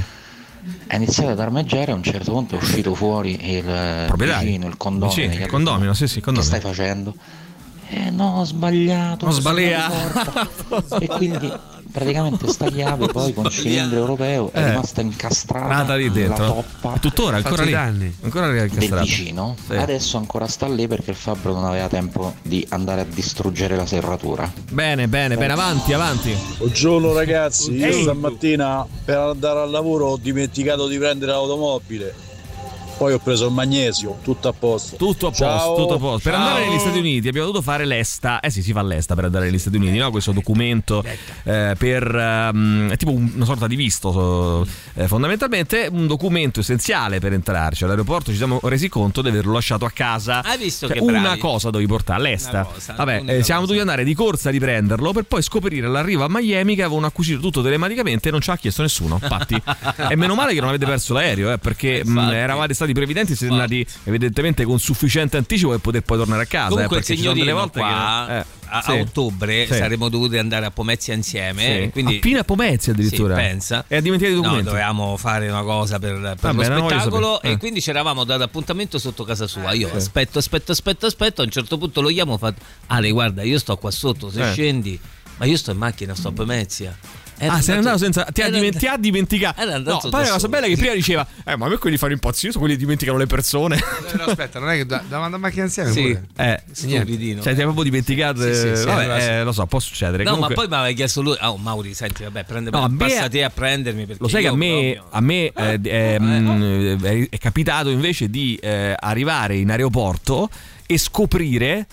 Ha iniziato ad armeggiare, a un certo punto è uscito fuori il eh, Proprietario. vicino, il condomino. Vicino, il condomino, sì, sì, Che condomino. stai facendo? Eh no, ho sbagliato. Sono sbagliato. e quindi praticamente sta chiave poi con cilindro europeo è Eh. rimasta incastrata lì dentro. toppa Tuttora, ancora lì. danni. Ancora lì del vicino. Sì. Adesso ancora sta lì perché il fabbro non aveva tempo di andare a distruggere la serratura. Bene, bene, bene, avanti, avanti. Buongiorno ragazzi, io Ehi. stamattina per andare al lavoro ho dimenticato di prendere l'automobile. Poi ho preso il magnesio, tutto a posto. Tutto a posto, Ciao. tutto a posto. Per Ciao. andare negli Stati Uniti abbiamo dovuto fare l'esta. Eh sì, si fa l'esta per andare negli Stati Uniti, no? Questo documento eh, per è tipo un- una sorta di visto. so- eh, fondamentalmente un documento essenziale per entrarci. All'aeroporto ci siamo resi conto di averlo lasciato a casa. Hai visto Cioè, che una bravi? cosa dovevi portare, l'esta. Una cosa, Vabbè, eh, siamo dovuti andare di corsa a riprenderlo per poi scoprire all'arrivo a Miami che avevano acquisito tutto telematicamente e non ci ha chiesto nessuno. Infatti, e meno male che non avete perso l'aereo, eh, perché mh, eravate stati previdenti, siete andati evidentemente con sufficiente anticipo per poter poi tornare a casa. Comunque eh, il signorino qua che. eh, a, sì. a ottobre Sì. saremmo dovuti andare a Pomezia insieme. Sì. e Quindi, Appena a Pomezia addirittura. Sì, pensa. E ha dimenticato i No, documenti. dovevamo fare una cosa per, per Vabbè, lo spettacolo e Eh. quindi ci eravamo dato appuntamento sotto casa sua. Io Sì. aspetto, aspetto, aspetto, aspetto. A un certo punto lo chiamo. Fa, Ale, guarda, io sto qua sotto. Se Eh. scendi, ma io sto in macchina, sto a Pomezia. Era Ah, se n'è andato andato- senza. Ti ha, diment- ha dimenticato. No, da poi la cosa bella è che prima diceva: Eh, ma a me quelli fanno impazzire, sono quelli che dimenticano le persone. Però aspetta, non è che da- davanti a macchina insieme Sì. pure. Eh, Stupidino. Cioè, ti hai proprio dimenticato. Sì, sì, eh, sì, vabbè, allora sì. eh, lo so, può succedere. No, Comunque- ma poi mi aveva chiesto lui. Oh, Mauri, senti, vabbè, prende, No, passa te a prendermi. Lo sai che a me, proprio- a me eh, ehm, è, è capitato invece di eh, arrivare in aeroporto e scoprire.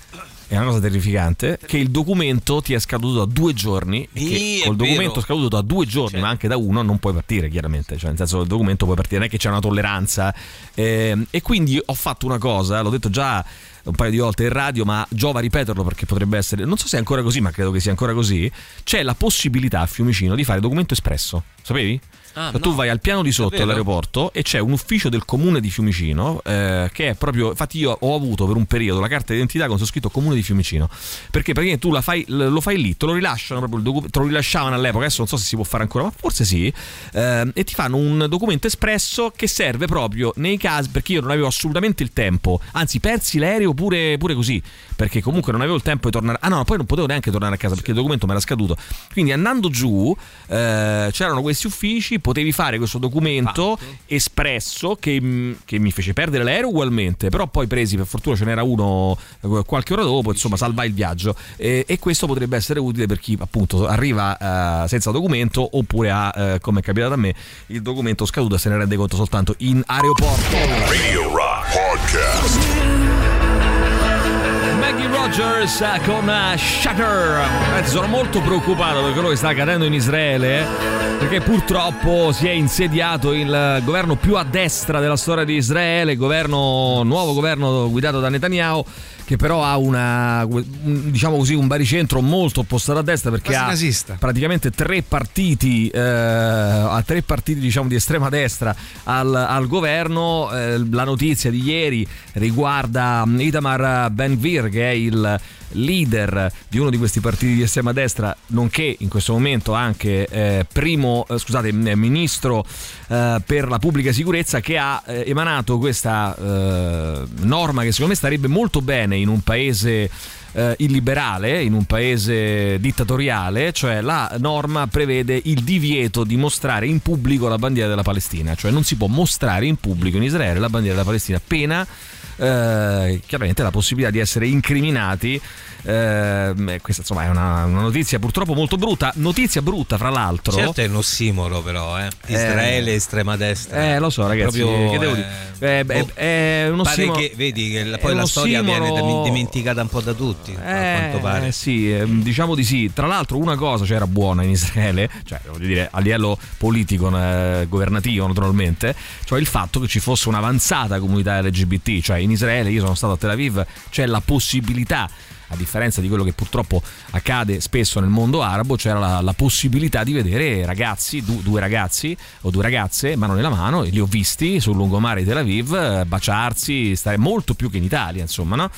È una cosa terrificante che il documento ti è scaduto da due giorni e che col documento scaduto da due giorni ma anche da uno non puoi partire chiaramente. Cioè nel senso il documento puoi partire non è che c'è una tolleranza. Ehm, e quindi ho fatto una cosa l'ho detto già un paio di volte in radio ma giova ripeterlo perché potrebbe essere non so se è ancora così ma credo che sia ancora così c'è la possibilità a Fiumicino di fare documento espresso sapevi? Ah, Cioè, tu no. vai al piano di sotto Davvero? all'aeroporto e c'è un ufficio del comune di Fiumicino eh, che è proprio. Infatti, io ho avuto per un periodo la carta d'identità con su scritto comune di Fiumicino. Perché praticamente tu la fai, lo fai lì, te lo rilasciano proprio il docu- te lo rilasciavano all'epoca. Adesso non so se si può fare ancora, ma forse sì. eh, e ti fanno un documento espresso che serve proprio nei casi. Perché io non avevo assolutamente il tempo, anzi, persi l'aereo pure, pure così. Perché comunque non avevo il tempo di tornare. Ah, no, poi non potevo neanche tornare a casa perché il documento mi era scaduto. Quindi andando giù eh, c'erano questi uffici, potevi fare questo documento espresso che, mm, che mi fece perdere l'aereo ugualmente, però poi presi per fortuna ce n'era uno eh, qualche ora dopo, insomma salvai il viaggio e, e questo potrebbe essere utile per chi appunto arriva eh, senza documento oppure ha, eh, come è capitato a me, il documento scaduto e se ne rende conto soltanto in aeroporto. Radio Rock Podcast. Rogers eh, con eh, Shatter. Ragazzi, sono molto preoccupato per quello che sta accadendo in Israele. eh, Perché purtroppo si è insediato il governo più a destra della storia di Israele, governo, nuovo governo guidato da Netanyahu, che però ha una, un- diciamo così, un baricentro molto opposto a destra perché Quasi ha nazista. praticamente tre partiti, eh, ha tre partiti diciamo di estrema destra al, al governo. Eh, la notizia di ieri riguarda Itamar Ben-Gvir che è il leader di uno di questi partiti di estrema destra, nonché in questo momento anche eh, primo, eh, scusate, ministro eh, per la pubblica sicurezza che ha eh, emanato questa eh, norma che secondo me starebbe molto bene in un paese eh, illiberale, in un paese dittatoriale, cioè la norma prevede il divieto di mostrare in pubblico la bandiera della Palestina, cioè non si può mostrare in pubblico in Israele la bandiera della Palestina, pena eh, chiaramente la possibilità di essere incriminati. Eh, questa insomma è una, una notizia purtroppo molto brutta. Notizia brutta, fra l'altro. Certo è un ossimoro però, eh. Israele, estrema destra. Eh, lo so, ragazzi. Proprio, che devo eh, dire? Eh, boh, è uno pare ossimoro- che, vedi che la- poi la storia viene dimenticata un po' da tutti, a quanto Eh, pare. sì, ehm, diciamo di sì. Tra l'altro, una cosa c'era buona in Israele, cioè voglio dire a livello politico, eh, governativo, naturalmente, cioè il fatto che ci fosse un'avanzata comunità LGBT. Cioè, in Israele, io sono stato a Tel Aviv, c'è la possibilità. A differenza di quello che purtroppo accade spesso nel mondo arabo, c'era la, la possibilità di vedere ragazzi, du- due ragazzi o due ragazze, mano nella mano, e li ho visti sul lungomare di Tel Aviv, eh, baciarsi, stare molto più che in Italia, insomma, no?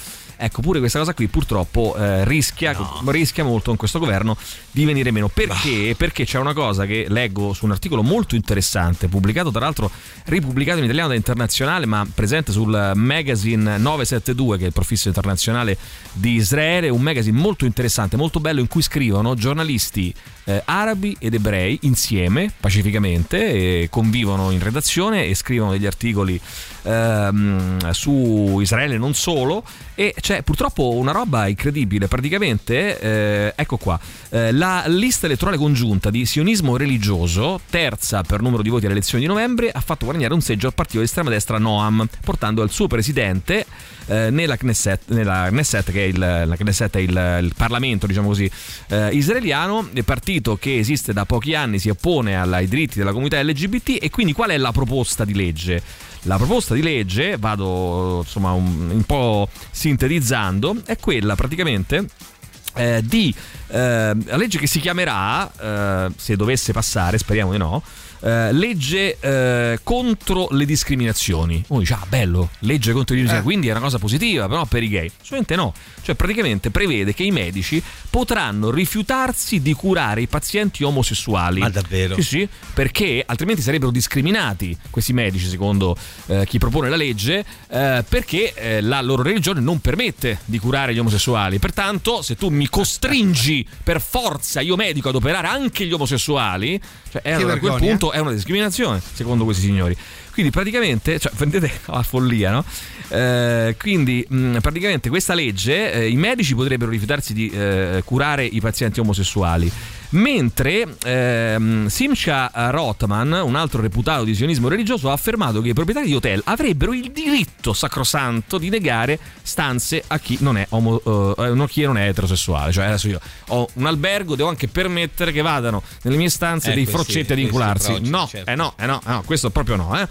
Ecco, pure questa cosa qui purtroppo eh, rischia, rischia molto in questo governo di venire meno. Perché? Perché c'è una cosa che leggo su un articolo molto interessante, pubblicato tra l'altro, ripubblicato in italiano da Internazionale, ma presente sul magazine 972, che è il profisso internazionale di Israele, un magazine molto interessante, molto bello, in cui scrivono giornalisti eh, arabi ed ebrei insieme, pacificamente, e convivono in redazione e scrivono degli articoli ehm, su Israele non solo. E c'è purtroppo una roba incredibile praticamente eh, ecco qua eh, la lista elettorale congiunta di sionismo religioso terza per numero di voti alle elezioni di novembre ha fatto guadagnare un seggio al partito di estrema destra Noam portando al suo presidente eh, nella Knesset, nella Knesset che è il, la Knesset è il, il Parlamento diciamo così eh, israeliano il partito che esiste da pochi anni si oppone ai diritti della comunità LGBT e quindi qual è la proposta di legge? La proposta di legge, vado insomma un, un po' sintetizzando, è quella praticamente eh, di eh, legge che si chiamerà, eh, se dovesse passare, speriamo di no, eh, legge eh, contro le discriminazioni. Uno dice, ah bello, legge contro le discriminazioni, quindi è una cosa positiva, però per i gay. Assolutamente no, cioè praticamente prevede che i medici potranno rifiutarsi di curare i pazienti omosessuali. Ma davvero? Sì, sì, perché altrimenti sarebbero discriminati questi medici, secondo eh, chi propone la legge, eh, perché eh, la loro religione non permette di curare gli omosessuali. Pertanto, se tu mi costringi per forza, io medico, ad operare anche gli omosessuali, cioè, eh, allora a quel vergogna. È una discriminazione, secondo questi signori. Quindi praticamente, cioè, prendete la follia, no? Eh, quindi mh, praticamente questa legge, eh, i medici potrebbero rifiutarsi di eh, curare i pazienti omosessuali. Mentre ehm, Simcha Rotman, un altro reputato di sionismo religioso, ha affermato che i proprietari di hotel avrebbero il diritto sacrosanto di negare stanze a chi non è, omo, eh, chi non è eterosessuale. Cioè, adesso io ho un albergo, devo anche permettere che vadano nelle mie stanze Eh, dei questi- froccetti ad incularsi. no, certo. eh no, eh no, eh no, questo proprio no, eh.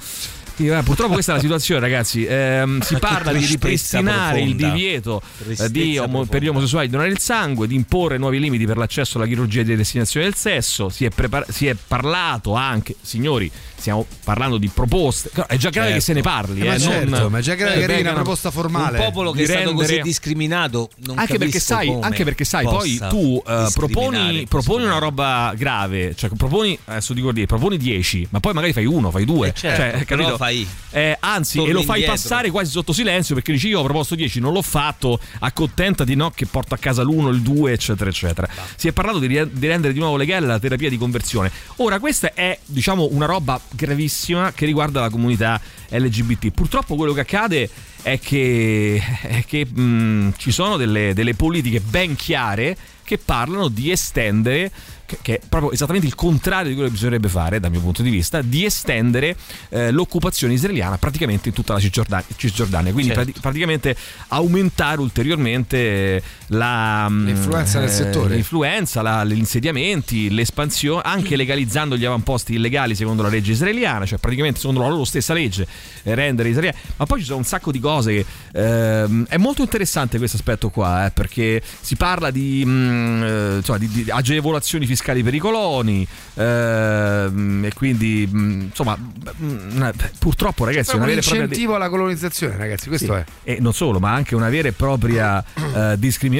Eh, Purtroppo questa è la situazione, ragazzi. Ehm, si parla di ripristinare il profonda. divieto eh, di per gli omosessuali di donare il sangue, di imporre nuovi limiti per l'accesso alla chirurgia di destinazione del sesso. Si è, prepar- si è parlato anche, signori, stiamo parlando di proposte. È già grave Certo. che se ne parli, Eh, ma eh, certo, non- ma è già grave che arrivi una proposta formale. Un popolo che è stato così rendere- discriminato non anche perché sai, anche perché sai poi tu eh, proponi, proponi una roba grave, cioè proponi, adesso dico dire, proponi 10, ma poi magari fai uno, fai due. Eh, certo, cioè, capito? fai- Eh, anzi, torni e lo fai indietro. passare quasi sotto silenzio perché dici io ho proposto 10, non l'ho fatto, accontentati no che porto a casa l'uno, il due, eccetera, eccetera. Si è parlato di, di rendere di nuovo legale la terapia di conversione. Ora, questa è, diciamo, una roba gravissima che riguarda la comunità LGBT. Purtroppo quello che accade è che, è che mh, ci sono delle, delle politiche ben chiare che parlano di estendere che, che è proprio esattamente il contrario di quello che bisognerebbe fare dal mio punto di vista, di estendere eh, l'occupazione israeliana praticamente in tutta la Cisgiordania, Cisgiordania. quindi Certo. prati- praticamente aumentare ulteriormente la, mh, L'influenza del settore. l'influenza, la- gli insediamenti, l'espansione, anche legalizzando gli avamposti illegali secondo la legge israeliana, cioè praticamente secondo la loro stessa legge eh, rendere israeliani. Ma poi ci sono un sacco di cose che ehm, è molto interessante questo aspetto qua, eh, perché si parla di, mh, eh, insomma, di- di agevolazioni fiscali per i coloni ehm, e quindi mh, insomma mh, purtroppo ragazzi un vera e propria incentivo alla colonizzazione, ragazzi, questo sì. è. E non solo, ma anche una vera e propria eh, discriminazione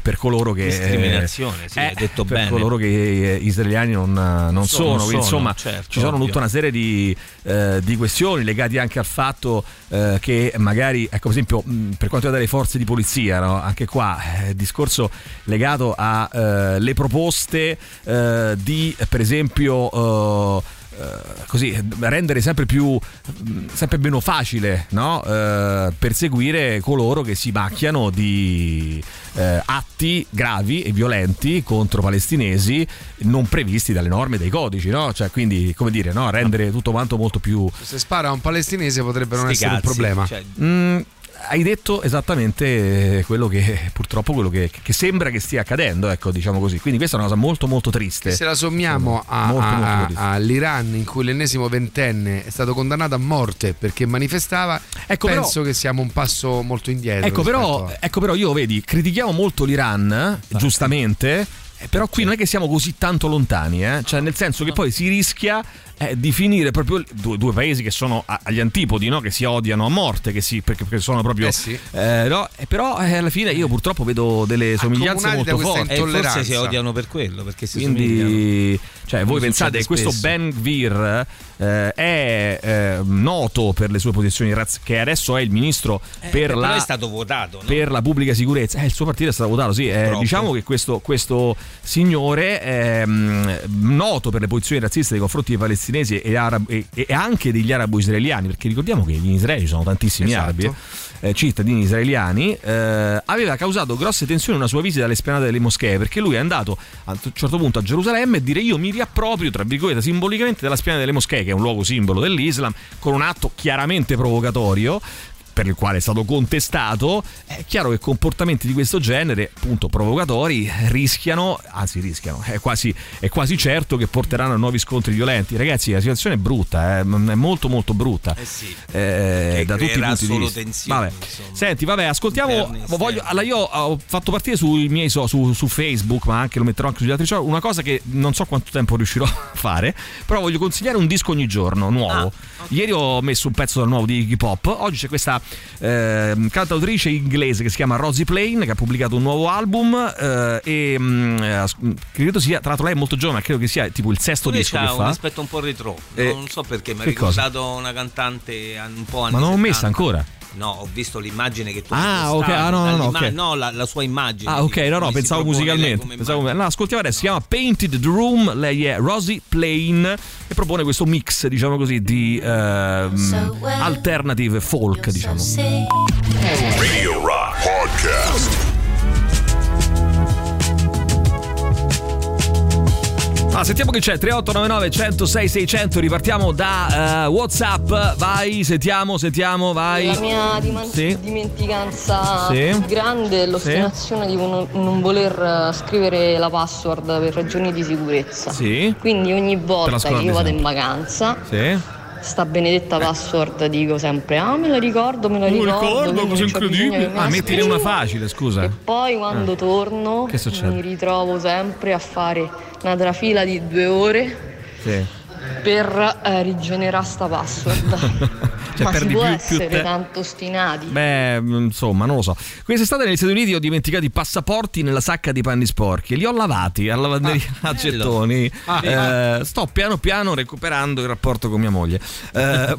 per coloro che. Discriminazione, sì, eh, detto per bene. coloro che eh, israeliani non, eh, non sono, sono. Quindi, sono, insomma, certo, ci sono ovvio. tutta una serie di, eh, di questioni legate anche al fatto eh, che magari, ecco, per esempio, mh, per quanto riguarda le forze di polizia, no? anche qua discorso legato alle proposte di, per esempio. Eh, così rendere sempre più mh, sempre meno facile no? Eh, perseguire coloro che si macchiano di eh, atti gravi e violenti contro palestinesi non previsti dalle norme dei codici no? cioè quindi come dire no? rendere tutto quanto molto più Se spara a un palestinese potrebbe non Sti essere un problema. cioè, Mm, hai detto esattamente quello che purtroppo quello che, che sembra che stia accadendo, ecco, diciamo così. Quindi questa è una cosa molto molto triste. Se la sommiamo a- Molto, a- molto a- triste. all'Iran in cui l'ennesimo ventenne è stato condannato a morte perché manifestava, Ecco, però- penso che siamo un passo molto indietro. Ecco però, a- ecco però io vedi, critichiamo molto l'Iran, giustamente, eh, però qui non è che siamo così tanto lontani, eh? cioè nel senso che poi si rischia eh, di finire proprio due, due paesi che sono agli antipodi, no? che si odiano a morte, che si, perché, perché sono proprio... Eh sì. eh, no? Eh, però eh, alla fine io purtroppo vedo delle somiglianze Accomunati da molto forti. E forse si odiano per quello, perché si somigliano. Quindi, cioè, voi pensate che questo. Ben Gvir eh, è eh, noto per le sue posizioni razziali, che adesso è il ministro per, Eh, però la, è stato votato, no? per la pubblica sicurezza. Eh, il suo partito è stato votato, sì. eh, diciamo che questo, questo signore è mm, noto per le posizioni razziste nei confronti dei palestinesi e, arab- e- e anche degli arabo-israeliani, perché ricordiamo che in Israele ci sono tantissimi Esatto. arabi. Eh, cittadini israeliani, eh, aveva causato grosse tensioni una sua visita alle spianate delle moschee perché lui è andato a un certo punto a Gerusalemme e dire io mi riapproprio, tra virgolette, simbolicamente della spianata delle moschee, che è un luogo simbolo dell'Islam, con un atto chiaramente provocatorio per il quale è stato contestato, è chiaro che comportamenti di questo genere, appunto provocatori, rischiano, anzi rischiano, è quasi, è quasi certo che porteranno a nuovi scontri violenti. Ragazzi, la situazione è brutta, eh, è molto molto brutta. Eh sì. Eh, da tutti i punti di solo vista. tensioni, Vabbè. insomma. Senti, vabbè, ascoltiamo. Voglio, allora, io ho fatto partire sui miei so- su, su Facebook, ma anche lo metterò anche sugli altri social. Una cosa che non so quanto tempo riuscirò a fare. Però voglio consigliare un disco ogni giorno, nuovo. Ieri ho messo un pezzo dal nuovo di Iggy Pop. Oggi c'è questa ehm, cantautrice inglese che si chiama Rosie Plain, che ha pubblicato un nuovo album. eh, e mm, eh, credo sia, tra l'altro, lei è molto giovane, credo che sia tipo il sesto Pure disco che un fa. aspetto un po' retro. Eh, non so perché, mi ha che cosa? ricordato una cantante an- un po' anni Ma non l'ho 70. messa ancora. No, ho visto l'immagine che tu Ah, hai ok, ah, no, no, no, dall'imma- ok. no, la, la sua immagine. Ah, ok, no, no, pensavo musicalmente. Pensavo- no, ascoltiamo adesso, si chiama Painted the Room, lei è Rosie Plain e propone questo mix, diciamo così, di ehm, alternative folk, diciamo. Radio Rock Podcast. Ah, sentiamo che c'è 3899 106 600, ripartiamo da eh, Whatsapp, vai, sentiamo, sentiamo, vai. La mia diman- Sì. dimenticanza Sì. grande è l'ostinazione di non, non voler eh, scrivere la password per ragioni di sicurezza. Sì. Quindi ogni volta che io vado in vacanza, Sì. Sta benedetta password dico sempre ah me la ricordo, me la ricordo. ricordo, quindi cosa incredibile. Ah, mettine una facile, scusa. Poi quando Ah. torno Che succede? mi ritrovo sempre a fare una trafila di due ore Sì. Per eh, rigenerare sta password. Cioè, Ma si perdi può più- essere più te- tanto ostinati? Beh, mm, insomma, non lo so. Quest'estate negli Stati Uniti ho dimenticato i passaporti nella sacca di panni sporchi e li ho lavati alla lavanderia a gettoni. Ah, Eh, sto piano piano recuperando il rapporto con mia moglie. Eh,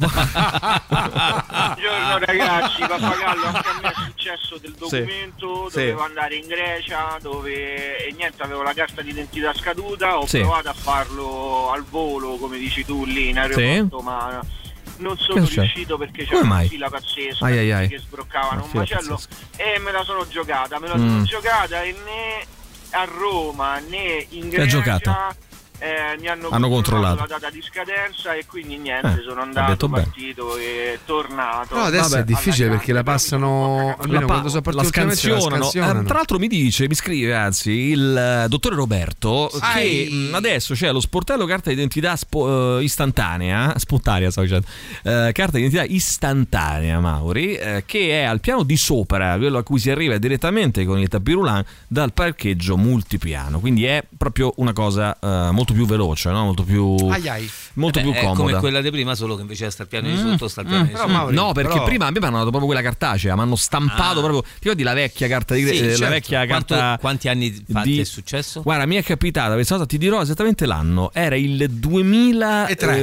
Buongiorno ragazzi, pappagallo, anche a me è successo del documento, Sì. dovevo andare in Grecia, dove e niente, avevo la carta d'identità scaduta, ho Sì. provato a farlo al volo, come dici tu lì in aeroporto, ma non sono riuscito perché c'era una fila pazzesca Ai, ai, ai. che sbroccavano un macello pazzesca. e me la sono giocata, me la Mm. sono giocata e né a Roma né in? Grecia eh, mi hanno, Hanno controllato. la data di scadenza e quindi niente, Eh, sono andato, detto bene. partito e tornato. No, adesso Vabbè, è difficile perché la passano almeno la, quando pa- sono la ultimamente la scansionano. scansionano. Eh, tra l'altro mi dice, mi scrive anzi il eh, dottore Roberto Ai. che mh, adesso c'è lo sportello carta d'identità spo- eh, istantanea, spontanea stavo dicendo, eh, carta d'identità istantanea Mauri, che è al piano di sopra, quello a cui si arriva direttamente con il tapirulan dal parcheggio multipiano, quindi è proprio una cosa eh, molto più veloce, no? molto più, Ai ai. molto Eh più beh, è comoda. come quella di prima, solo che invece sta al piano di Mm, sotto, sta al piano mm. di Però, sopra. Mauri, no, perché però- prima a me mi hanno dato proprio quella cartacea, mi hanno stampato Ah. proprio. Ti ricordi la vecchia carta di Sì, eh, la certo. vecchia Quanto- carta quanti anni fa di- ti è successo? Guarda, mi è capitata questa cosa, ti dirò esattamente l'anno. Era il 2003.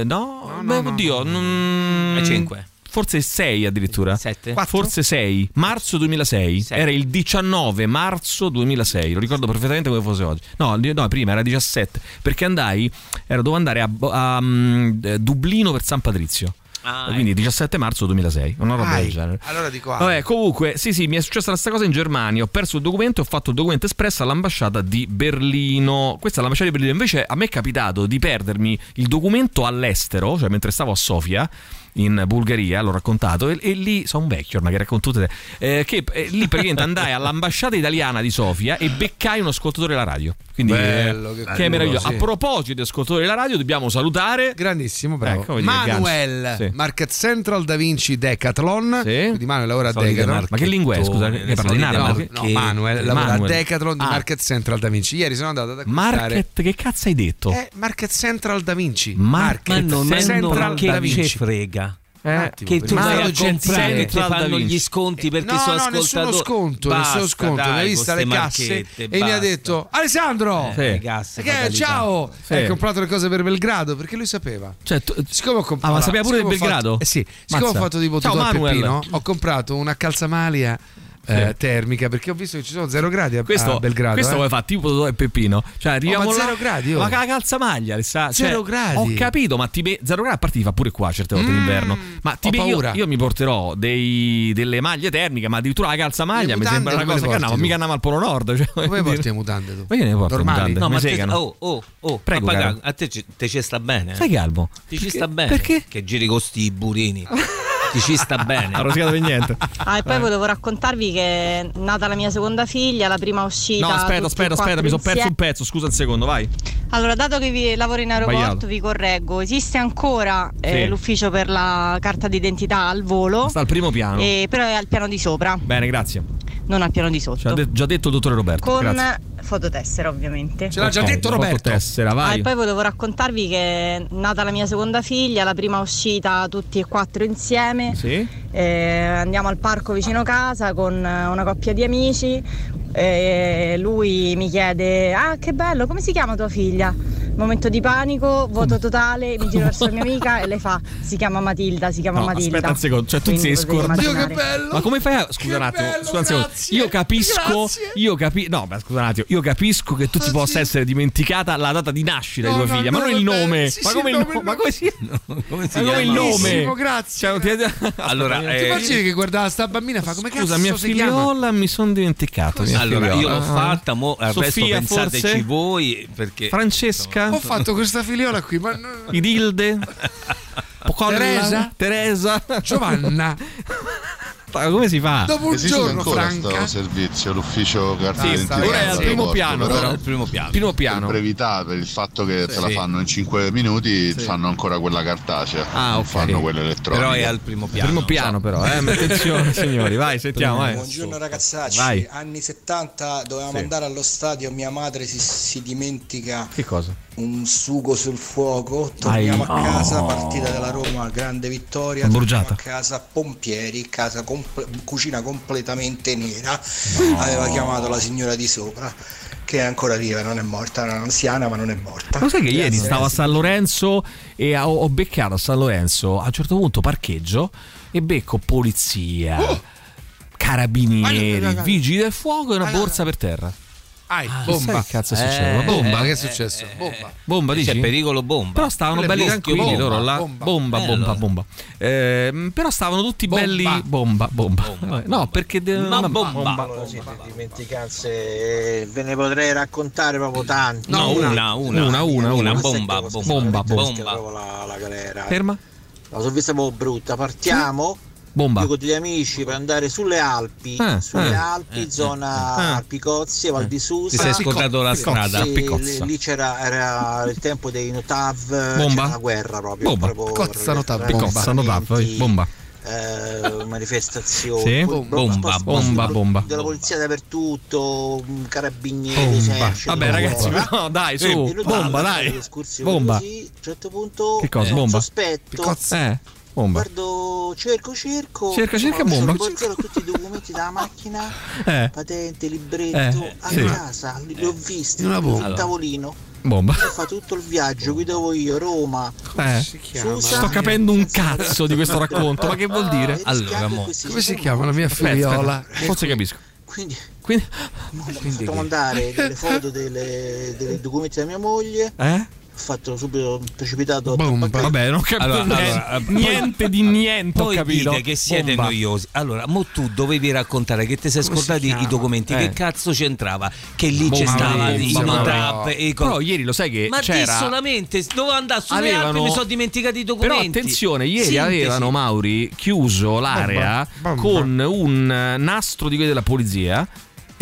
Eh, no, beh, oddio, non- È cinque. Forse 6 addirittura. Sette? Forse 6. Marzo 2006. Era il 19 marzo 2006. Lo ricordo perfettamente come fosse oggi. No, no, prima era 17. Perché andai, era, dovevo andare a, Bo- a, mm, Dublino per San Patrizio. Ah, Quindi 17 marzo 2006. Una roba del genere. Allora dico ah. Vabbè, comunque, sì, sì, mi è successa la stessa cosa in Germania. Ho perso il documento e ho fatto il documento espresso all'ambasciata di Berlino. Questa è l'ambasciata di Berlino. Invece a me è capitato di perdermi il documento all'estero, cioè mentre stavo a Sofia. In Bulgaria, l'ho raccontato, e, e lì sono un vecchio ormai che racconto tutte te, eh, che eh, lì praticamente andai all'ambasciata italiana di Sofia e beccai un ascoltatore della radio. Quindi, Bello, eh, che che, è bello, meraviglioso. sì. A proposito di ascoltatori della radio, dobbiamo salutare. Grandissimo, bravo. Ecco, Manuel. Sì. Market Central Da Vinci Decathlon. Quindi Manuel lavora a Decathlon. Ma che lingua è? Scusa, ne parli in arabo? no, Manuel lavora Manuel. a Decathlon di Ah. Market Central Da Vinci. Ieri sono andato ad acquistare Market, che cazzo hai detto? Eh, Market Central Da Vinci. Market Ma non Central che Da Vinci. frega. Eh, che tu vai a comprare e ti fanno gli sconti perché no, sono no, nessuno ascoltatori. sconto, Basta, nessuno sconto. dai, mi ha con vista le casse e mi ha basta. detto Alessandro! Sì. Le casse, Che, ciao! Sì. Hai comprato le cose per Belgrado perché lui sapeva. Cioè, tu- Siccome ho comprato, Ah, ma sapeva pure del ho fatto- Belgrado? eh sì, siccome Mazza. ho fatto tipo Ciao, tutto a. Peppino, ho comprato una calzamaglia eh, termica perché ho visto che ci sono zero gradi a, questo, a Belgrado. questo eh. come fa tipo Totò e Peppino cioè arriviamo Oh, ma là zero gradi, oh. ma la calzamaglia Alessà, cioè, Zero gradi. ho capito ma ti be- zero gradi a parte ti fa pure qua certe volte d'inverno ma ti io, paura. io mi porterò dei- delle maglie termiche ma addirittura la calzamaglia mi sembra una cosa che andiamo mica andiamo al Polo Nord cioè, Come porti dire. le mutande tu? ma io ne porto Normali? mutande No, ma te, segano oh, oh, oh, Prego, a te ci, te ci sta bene. sai che albo Ti ci sta bene. perché? Che giri con sti burini. Ti ci sta bene. ha rosicato per niente Ah, e poi volevo raccontarvi che è nata la mia seconda figlia, la prima uscita. no aspetta aspetta aspetta mi sono perso un pezzo scusa un secondo vai Allora, dato che vi lavoro in aeroporto, Sbagliato. vi correggo. Esiste ancora eh, Sì. l'ufficio per la carta d'identità al volo, sta al primo piano eh, però è al piano di sopra, bene grazie non al piano di ci ha sotto. de- già detto il dottore Roberto Con grazie fototessera, ovviamente. Ce l'ha già detto Roberto. tessera Ah, vai e poi volevo raccontarvi che è nata la mia seconda figlia, la prima uscita tutti e quattro insieme. sì Eh, andiamo al parco vicino casa con una coppia di amici. E lui mi chiede: Ah, che bello, come si chiama tua figlia? Momento di panico, voto totale, mi giro verso la mia amica e lei fa: Si chiama Matilda, si chiama No, Matilda. aspetta un secondo, cioè tu Quindi sei scordato. bello! Ma come fai a. Scusa un attimo, bello, scusa un secondo. Io capisco. grazie. Io capisco. No, ma scusa un attimo. Io capisco che tu ti possa essere dimenticata la data di nascita No, di tua no, figlia, ma no, non il nome. sì, ma come il il nome? nome, Ma come si. Come si Ma come il chiama? nome? Bellissimo, grazie. Cioè, ti- Allora, eh, Ti immagini che guardava sta bambina e fa come Scusa, cazzo mia si chiama? figliola mi sono dimenticato. mia Allora, io l'ho fatta, mo al resto Sofia, pensateci forse? voi perché Francesca? Ho fatto questa figliola qui, ma Idilde? Teresa? Teresa? Giovanna. Ma come si fa? Dopo un Esiste giorno, ancora Franca. servizio, l'ufficio carta Sì, ora è al primo piano, però. al primo piano. Primo Per piano. brevità, per il fatto che te la Sì. fanno in 5 minuti, Sì. fanno ancora quella cartacea, Ah, ok. fanno quella elettronica. Però è al primo piano. Primo piano, però, eh. Attenzione, signori, vai, sentiamo. Vai. Buongiorno ragazzacci, Vai. anni 70 dovevamo Sì. andare allo stadio, mia madre si, si dimentica Che cosa? Un sugo sul fuoco, torniamo Ai. a casa, Oh. partita della Roma, grande vittoria, bruciata. a casa, pompieri, casa comple- cucina completamente nera, aveva chiamato la signora di sopra che è ancora viva, non è morta, è un'anziana ma non è morta. Lo sai che ieri stavo a San Lorenzo e ho, ho beccato a San Lorenzo a un certo punto parcheggio e becco polizia, Oh! carabinieri, vigili del fuoco e una borsa per terra. Ai, Ah, bomba. che cazzo è successo? Eh, bomba, eh, che è eh, successo? Bomba. Bomba, dici? C'è pericolo bomba. Però stavano Quello è belli tranquilli bomba, loro là. bomba. Bomba, Eh, bomba, allora. bomba. Ehm, però stavano tutti belli. Bomba, bomba. No, perché. de- Ma una bomba. Allora, siete dimenticanze, eh, ve ne potrei raccontare proprio tanti. No, una, una, Una, una, una. Bomba, bomba, bomba. proprio La, la galera. Ferma. La sono vista proprio brutta. Partiamo. Bomba. Io con degli amici per andare sulle Alpi, Eh, sulle eh, Alpi, eh, zona eh, Alpicozie, Val di Susa. Ti sei scordato la strada, sì, lì, lì c'era era il tempo dei Notav, Bomba. c'era una guerra proprio. Bomba. proprio Cozza Notav, Picozza, Notav, bomba. eh, manifestazioni, Sì? Bomba, bomba, spa- bomba. della polizia dappertutto, carabinieri, Bomba. esercito, Vabbè, ragazzi, no, dai, su, bomba, dai. Bomba. così, a un certo punto Che cosa? eh, Bomba? sospetto Eh, bomba. guardo cerco cerco Cerca, cerca, bomba. riportato tutti i documenti dalla macchina Eh. patente libretto Eh, a sì. casa li, li ho visti Una bomba. sul tavolino Bomba. fatto tutto il viaggio guidavo io Roma Eh, sto capendo un cazzo di questo racconto, ma che vuol dire? Allora, mo. Come si chiama la mia figliola? forse capisco. quindi Quindi, ho fatto mandare delle foto delle- dei documenti della mia moglie eh? Ho fatto subito precipitato Bomba. Vabbè, non ho capito Allora, niente, allora, poi- niente di niente. Ho Poi capito. dite che siete Bomba. noiosi. Allora, mo tu dovevi raccontare che ti sei scordati i documenti. Eh. Che cazzo c'entrava? Che lì Bomba, c'è stava i bomba, notab e i co- Però ieri lo sai che Ma c'era. solamente dovevo andare sulle Avevano- Alpi mi sono dimenticato i Però documenti. attenzione, ieri Sintesi. avevano Mauri chiuso l'area Bomba, bomba. con un eh, nastro di quelli della polizia.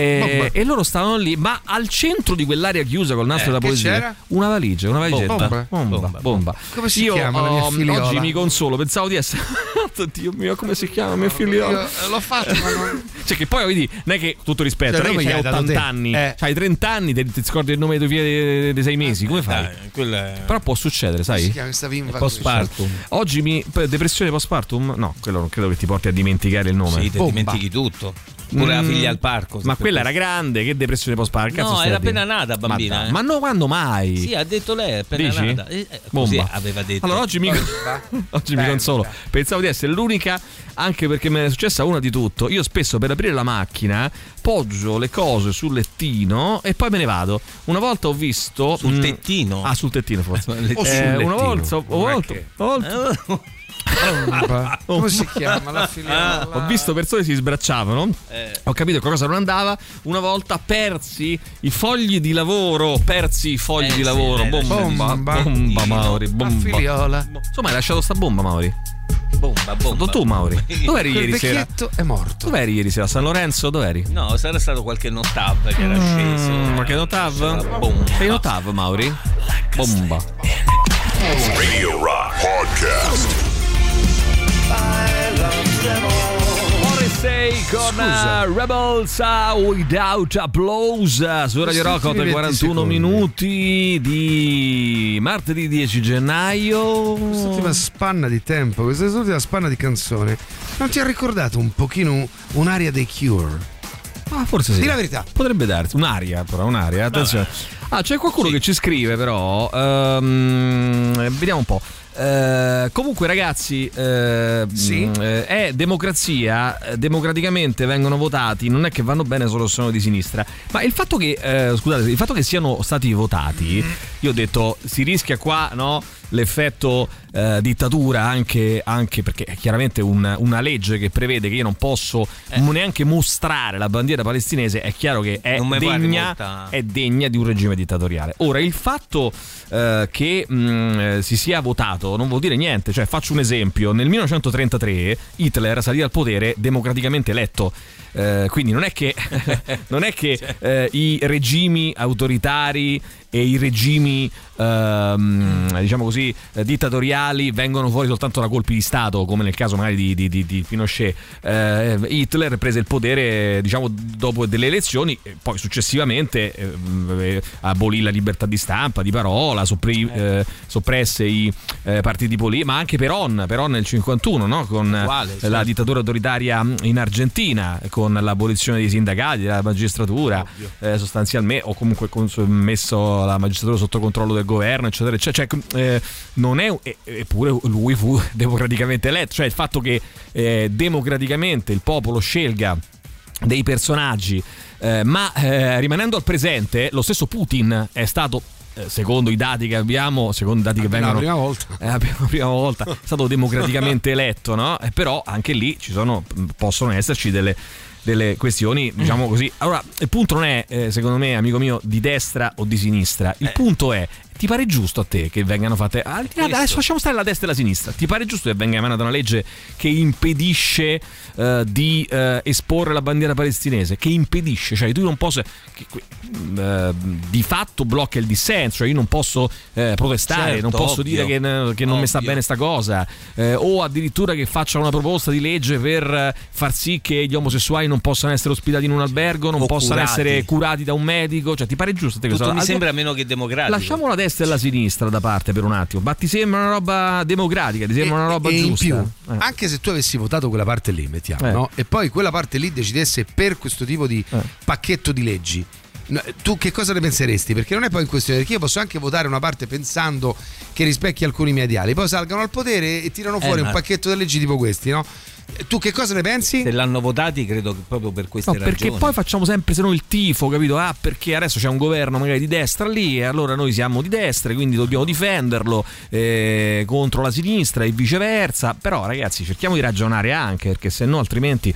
E, Bomba. e loro stavano lì, ma al centro di quell'area chiusa col nastro Eh, della polizia, c'era? una valigia, una valigetta. Bomba. Bomba, Bomba. bomba. Come si Io, chiama la mia oh? Oggi mi consolo, pensavo di essere. Dio mio, come si chiama mia figliola? Io, eh, l'ho fatto, ma non... Cioè, che poi vedi, non è che tutto rispetto, Cioè, non è che hai dato 80 te. anni, Eh. c'hai 30 anni, ti, ti scordi il nome dei tuoi figli dei, dei 6 mesi, come fai? Dai, è- Però può succedere, Come si sai? chiama questa bimba? Postpartum. Oggi mi. Depressione postpartum? No, quello non credo che ti porti a dimenticare il nome. Sì, ti dimentichi tutto. Pure la Mm, figlia al parco. Ma quella per- era grande, che depressione postpartum? Cazzo No, era appena nata, bambina, Ma, eh. ma no, quando mai? Sì, ha detto lei, è appena Dici? nata. Eh, eh, così Bomba. aveva detto. Allora oggi mi, oggi mi consolo. Pensavo di essere l'unica, anche perché me ne è successa una di tutto. Io spesso per aprire la macchina poggio le cose sul lettino e poi me ne vado. Una volta ho visto. Sul mm, tettino? Ah, sul tettino forse. O sul Eh, lettino. una volta. Una volta, una volta-. Come si chiama la figliola? Ho visto persone che si sbracciavano. Eh. Ho capito che qualcosa non andava. Una volta persi i fogli di lavoro. Persi i fogli Eh, di sì, lavoro. Bomba, lascia bomba, il bomba, tettino. Mauri. Bomba. figliola. Insomma, hai lasciato sta bomba, Mauri. Bomba, bomba. Tu, Mauri. Dov'eri Quel ieri sera? vecchietto è morto. Dov'eri ieri sera? San Lorenzo? Dov'eri? No, sarà stato qualche notav che era sceso. Mm, ma che notav? Bomba. Sei notav, Mauri? Bomba. Radio Rock Podcast. Con uh, Rebels uh, Without Applause uh, su Radio Rock Questi 8 e 41 secondi. minuti di martedì 10 gennaio Quest'ultima spanna di tempo, quest'ultima spanna di canzone, non ti ha ricordato un pochino un'aria dei Cure? Ah, forse sì. Di la verità. Potrebbe darsi un'aria, però un'aria. Attenzione. Ah, c'è qualcuno che ci scrive, però. ehm, vediamo un po'. Eh, comunque, ragazzi, eh, Sì? mh, eh, è democrazia. eh, Democraticamente vengono votati. Non è che vanno bene solo se sono di sinistra. Ma il fatto che, eh, scusate, il fatto che siano stati votati, io ho detto, si rischia qua, no? L'effetto dittatura anche, anche perché è chiaramente un- una legge che prevede che io non posso neanche mostrare la bandiera palestinese è chiaro che è degna, è degna di un regime dittatoriale. Ora, il fatto che mh, eh, si sia votato non vuol dire niente. Cioè, faccio un esempio: nel 1933 Hitler salì al potere democraticamente eletto. Eh, quindi non è che, non è che eh, i regimi autoritari e i regimi ehm, diciamo così eh, dittatoriali vengono fuori soltanto da colpi di stato come nel caso magari di, di- di- di Pinochet Eh, Hitler prese il potere diciamo dopo delle elezioni e poi successivamente eh, eh, abolì la libertà di stampa di parola soppri- eh, soppresse i eh, partiti politici ma anche Peron Peron nel 51 no? con Uguale, la certo. dittatura autoritaria in Argentina con l'abolizione dei sindacati della magistratura eh, sostanzialmente o comunque con- messo la magistratura sotto controllo del governo eccetera eccetera. Cioè, eh, non è eppure lui fu democraticamente eletto. Cioè il fatto che eh, democraticamente il popolo scelga dei personaggi, eh, ma eh, rimanendo al presente, lo stesso Putin è stato secondo i dati che abbiamo, secondo i dati che vengono la prima volta. eh, la prima volta è stato democraticamente eletto, no? Eh, però anche lì ci sono, possono esserci delle, delle questioni, diciamo così. Allora, il punto non è, eh, secondo me, amico mio, di destra o di sinistra. Il punto è. Ti pare giusto a te che vengano fatte. là- Adesso lasciamo stare la destra e la sinistra. Ti pare giusto che venga emanata una legge che impedisce eh, di eh, esporre la bandiera palestinese? Che impedisce, cioè tu non posso. che- eh, di fatto blocca il dissenso, cioè io non posso protestare, Certo, non posso ovvio. dire che, che non mi sta bene sta cosa, o addirittura che faccia una proposta di legge per far sì che gli omosessuali non possano essere ospitati in un albergo, non O possano curati. essere curati da un medico, cioè ti pare giusto? a te Tutto questo? mi sembra meno che democratico. Lasciamo la destra e la sinistra da parte per un attimo, ma ti sembra una roba democratica, ti sembra una roba e in giusta? più, Eh. anche se tu avessi votato quella parte lì, mettiamo, Eh. no? e poi quella parte lì decidesse per questo tipo di pacchetto di leggi. Tu che cosa ne penseresti? Perché non è poi in questione, perché io posso anche votare una parte pensando che rispecchi alcuni miei ideali, poi salgano al potere e tirano Eh, fuori un ma- pacchetto di leggi tipo questi, no? Tu che cosa ne pensi? Se l'hanno votati, credo che proprio per queste No, perché ragioni. poi facciamo sempre se no il tifo, capito? Ah, perché adesso c'è un governo magari di destra lì e allora noi siamo di destra e quindi dobbiamo difenderlo eh, contro la sinistra e viceversa. Però ragazzi cerchiamo di ragionare anche perché se no altrimenti...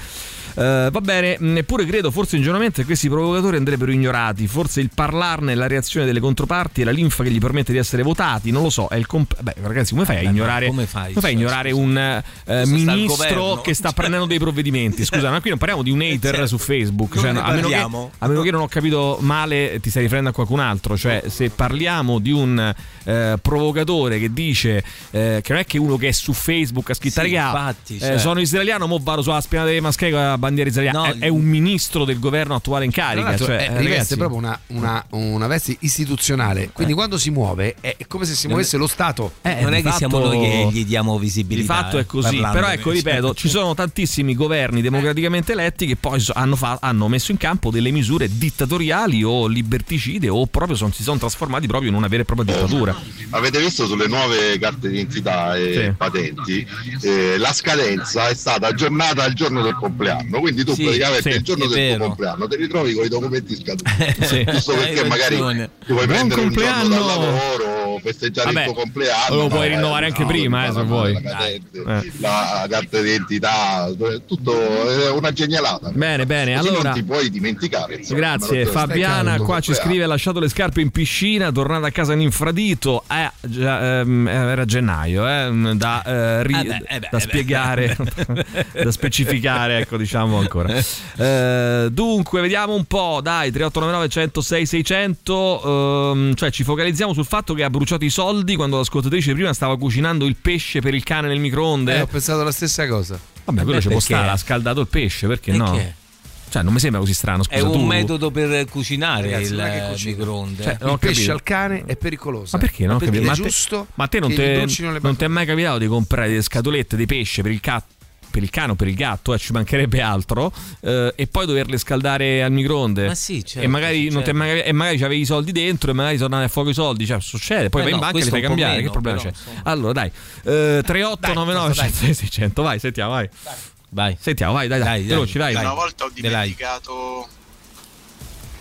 eh, va bene, neppure credo, forse ingenuamente questi provocatori andrebbero ignorati. Forse il parlarne, la reazione delle controparti è la linfa che gli permette di essere votati. Non lo so. È il comp- Beh, ragazzi, come fai a Beh, ma ignorare, come fai? a ignorare un eh, ministro che sta prendendo dei provvedimenti? Scusa, ma qui non parliamo di un hater su Facebook. Cioè, a, meno che, a meno che non ho capito male, ti stai riferendo a qualcun altro. Cioè, se parliamo di un eh, provocatore che dice eh, che non è che uno che è su Facebook a scrittare Sì, che ah, infatti, eh, cioè. sono israeliano, mo vado sulla spiana delle maschere bandiera israeliana. No, è, è un ministro del governo attuale in carica. Cioè, eh, eh, riveste ragazzi, proprio una, una- una veste istituzionale. Quindi quando si muove è come se si muovesse lo Stato. Eh, non è di che siamo fatto- noi che gli diamo Di visibilità. fatto eh, è così, parlandone. però ecco, ripeto, ci sono tantissimi governi democraticamente eletti che poi hanno, fa- hanno messo in campo delle misure dittatoriali o liberticide o proprio son- si sono trasformati proprio in una vera e propria dittatura. Avete visto sulle nuove carte d'identità e Sì. patenti eh, la scadenza è stata aggiornata al giorno del compleanno, quindi tu Sì, praticamente sì, il giorno del vero. tuo compleanno ti ritrovi con i documenti scaduti. Sì. Giusto perché magari ti vuoi Buon prendere un giorno dal compleanno! Festeggiare Vabbè, il tuo compleanno. lo puoi no, rinnovare eh, anche no, prima, eh, se vuoi. La, Eh. la carta d'identità, tutto è una genialata. Bene, bene, Così allora- non ti puoi dimenticare. insomma, Grazie Fabiana, qua ci scrive ha lasciato le scarpe in piscina, tornata a casa in infradito, eh, già, ehm, era gennaio, eh, da, eh, ri- Eh beh, eh beh, da eh spiegare, da specificare, ecco diciamo ancora. Eh, dunque, vediamo un po', dai, 3899 106 600, ehm, cioè ci focalizziamo sul fatto che ha bruciato i soldi quando l'ascoltatrice prima stava cucinando il pesce per il cane nel microonde. Eh, ho pensato la stessa cosa. Vabbè, quello Eh, ci può perché? stare, ha scaldato il pesce, perché no? Perché? Cioè, non mi sembra così strano, scusa È un tu- metodo per cucinare Ragazzi, non che il cucino. microonde. Cioè, non il pesce capito. al cane è pericoloso. Ma perché? No? perché Capito? è Ma, te- giusto ma a te non, te- le non ti è mai capitato di comprare delle scatolette di pesce per il cat- per il cane o per il gatto, eh, ci mancherebbe altro, eh, e poi doverle scaldare al microonde. Ma sì, certo, e magari, succede. mai, e magari avevi i soldi dentro e magari andati a fuoco i soldi. Cioè, succede. Poi Eh vai in no, banca e li fai cambiare. meno, che problema però, c'è? insomma. Allora, dai, eh, 3899 Dai, 106 600, vai, sentiamo, vai. Vai. Sentiamo, vai, dai, dai, Dai, dai, veloci, vai. dai. Una volta ho Dai. dimenticato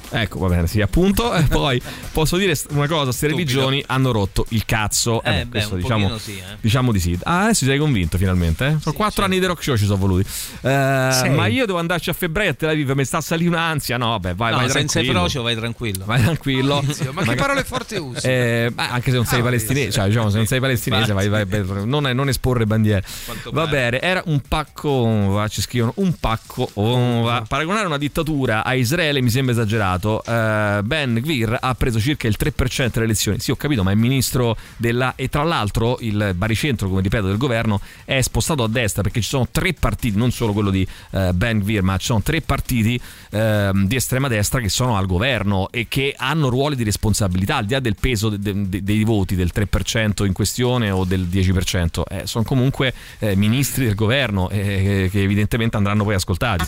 Ecco, va bene, sì, appunto. E poi posso dire una cosa: queste religioni hanno rotto il cazzo. Eh, beh, beh, questo un diciamo, sì, eh. diciamo di sì. Ah, adesso ti sei convinto finalmente. Eh? Sono Sì, quattro certo. anni di rock show ci sono voluti. Eh, ma io devo andarci a febbraio a Tel Aviv, mi sta a salire un'ansia. No, vabbè, vai, No, vai senza tranquillo. frocio vai tranquillo. Vai tranquillo. Ma che parole forti usi? Eh, ma anche se non sei Ah, palestinese, cioè, diciamo, se non sei palestinese, vai, vai, vai, non, non esporre bandiere. Quanto Va bene, era un pacco ova, ci scrivono un pacco ova. Paragonare una dittatura a Israele mi sembra esagerato. Eh, ben Gvir ha preso circa il 3% delle elezioni. Sì, ho capito, ma è ministro della. E tra l'altro il baricentro, come ripeto, del governo è spostato a destra perché ci sono tre partiti, non solo quello di eh, Ben Gvir, ma ci sono tre partiti ehm, di estrema destra che sono al governo e che hanno ruoli di responsabilità, al di là del peso de- de- dei voti del 3% in questione o del 10%. Eh, sono comunque eh, ministri del governo eh, che evidentemente andranno poi ascoltati.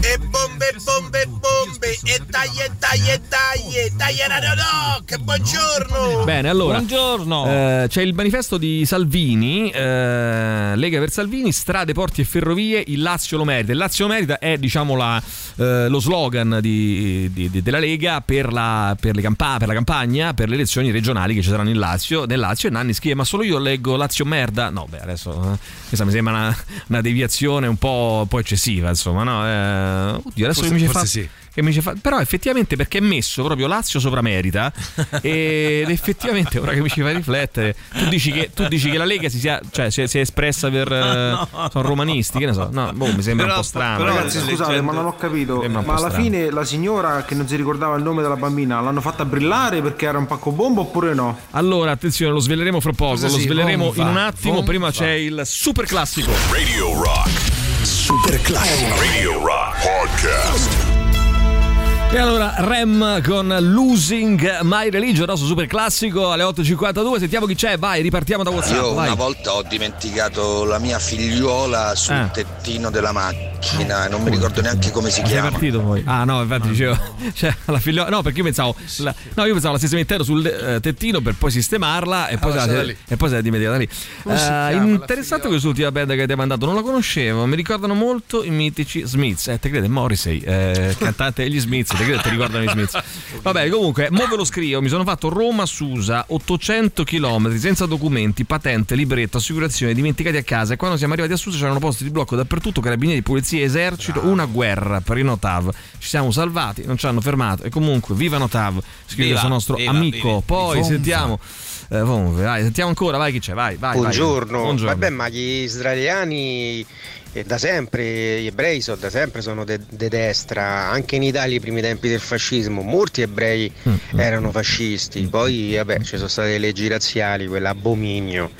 E bombe, bombe, bombe, e taglie dai, dai, dai, Radio Rock, buongiorno. Bene, allora. Buongiorno. eh, c'è il manifesto di Salvini, eh, Lega per Salvini, strade, porti e ferrovie, il Lazio lo merita. Il Lazio lo merita è diciamo la, eh, lo slogan di- di- di- della Lega per la, per, le campa- per la campagna, per le elezioni regionali che ci saranno in Lazio. Nel Lazio e Nanni scrive, ma solo io leggo Lazio merda? No, beh, adesso eh, questa mi sembra una, una deviazione un po', un po' eccessiva, insomma, no? Eh, oddio, adesso Forse- che mi ci fa... sì. Che mi ci fa- Però effettivamente perché è messo proprio Lazio sopra merita ed effettivamente ora che mi ci fa riflettere tu dici che, tu dici che la Lega si sia, cioè, si è, si è espressa per eh, sono romanisti che ne so no, boh, mi sembra un po' strano Ragazzi, scusate, ma non ho capito. Ma alla strano. fine la signora che non si ricordava il nome della bambina l'hanno fatta brillare perché era un pacco bomba oppure no? allora attenzione lo sveleremo fra poco Cosa lo si sveleremo bomba? in un attimo Bomba. prima c'è il super classico Radio Rock. Super classico. Radio Rock Podcast. E allora Rem con Losing My Religion, nostro super classico alle 8.52. Sentiamo chi c'è, vai, ripartiamo da WhatsApp. Io vai. una volta ho dimenticato la mia figliuola sul Ah. tettino della macchina e non mi ricordo neanche come si chiama. partito poi? Ah no, infatti dicevo, cioè la figliola, no perché io pensavo, la, no io pensavo la sistema sul eh, tettino per poi sistemarla e poi, Allora, se la- e poi se la dimenticata lì. Eh, chiama interessante quest'ultima band che avete mandato, non la conoscevo, mi ricordano molto i mitici Smiths, eh, te crede Morrissey, eh, cantante degli Smiths, te crede ti ricordano gli Smiths. Vabbè, comunque, mo ve lo scrivo, mi sono fatto Roma-Susa, 800 km senza documenti, patente, libretto, assicurazione, dimenticati a casa e quando siamo arrivati a Susa c'erano posti di blocco dappertutto, carabinieri, polizia, esercito, una guerra per i Notav. Ci siamo salvati, non ci hanno fermato e comunque viva Notav, scrive questo nostro viva, amico. viva. Poi Viva. sentiamo eh, comunque, vai, sentiamo ancora, vai chi c'è, vai, vai. vai. Buongiorno. Buongiorno. Vabbè, ma gli israeliani eh, da sempre, gli ebrei sono da sempre sono de, de destra, anche in Italia ai primi tempi del fascismo, molti ebrei Mm, erano fascisti, poi vabbè ci sono state le leggi razziali, quell'abominio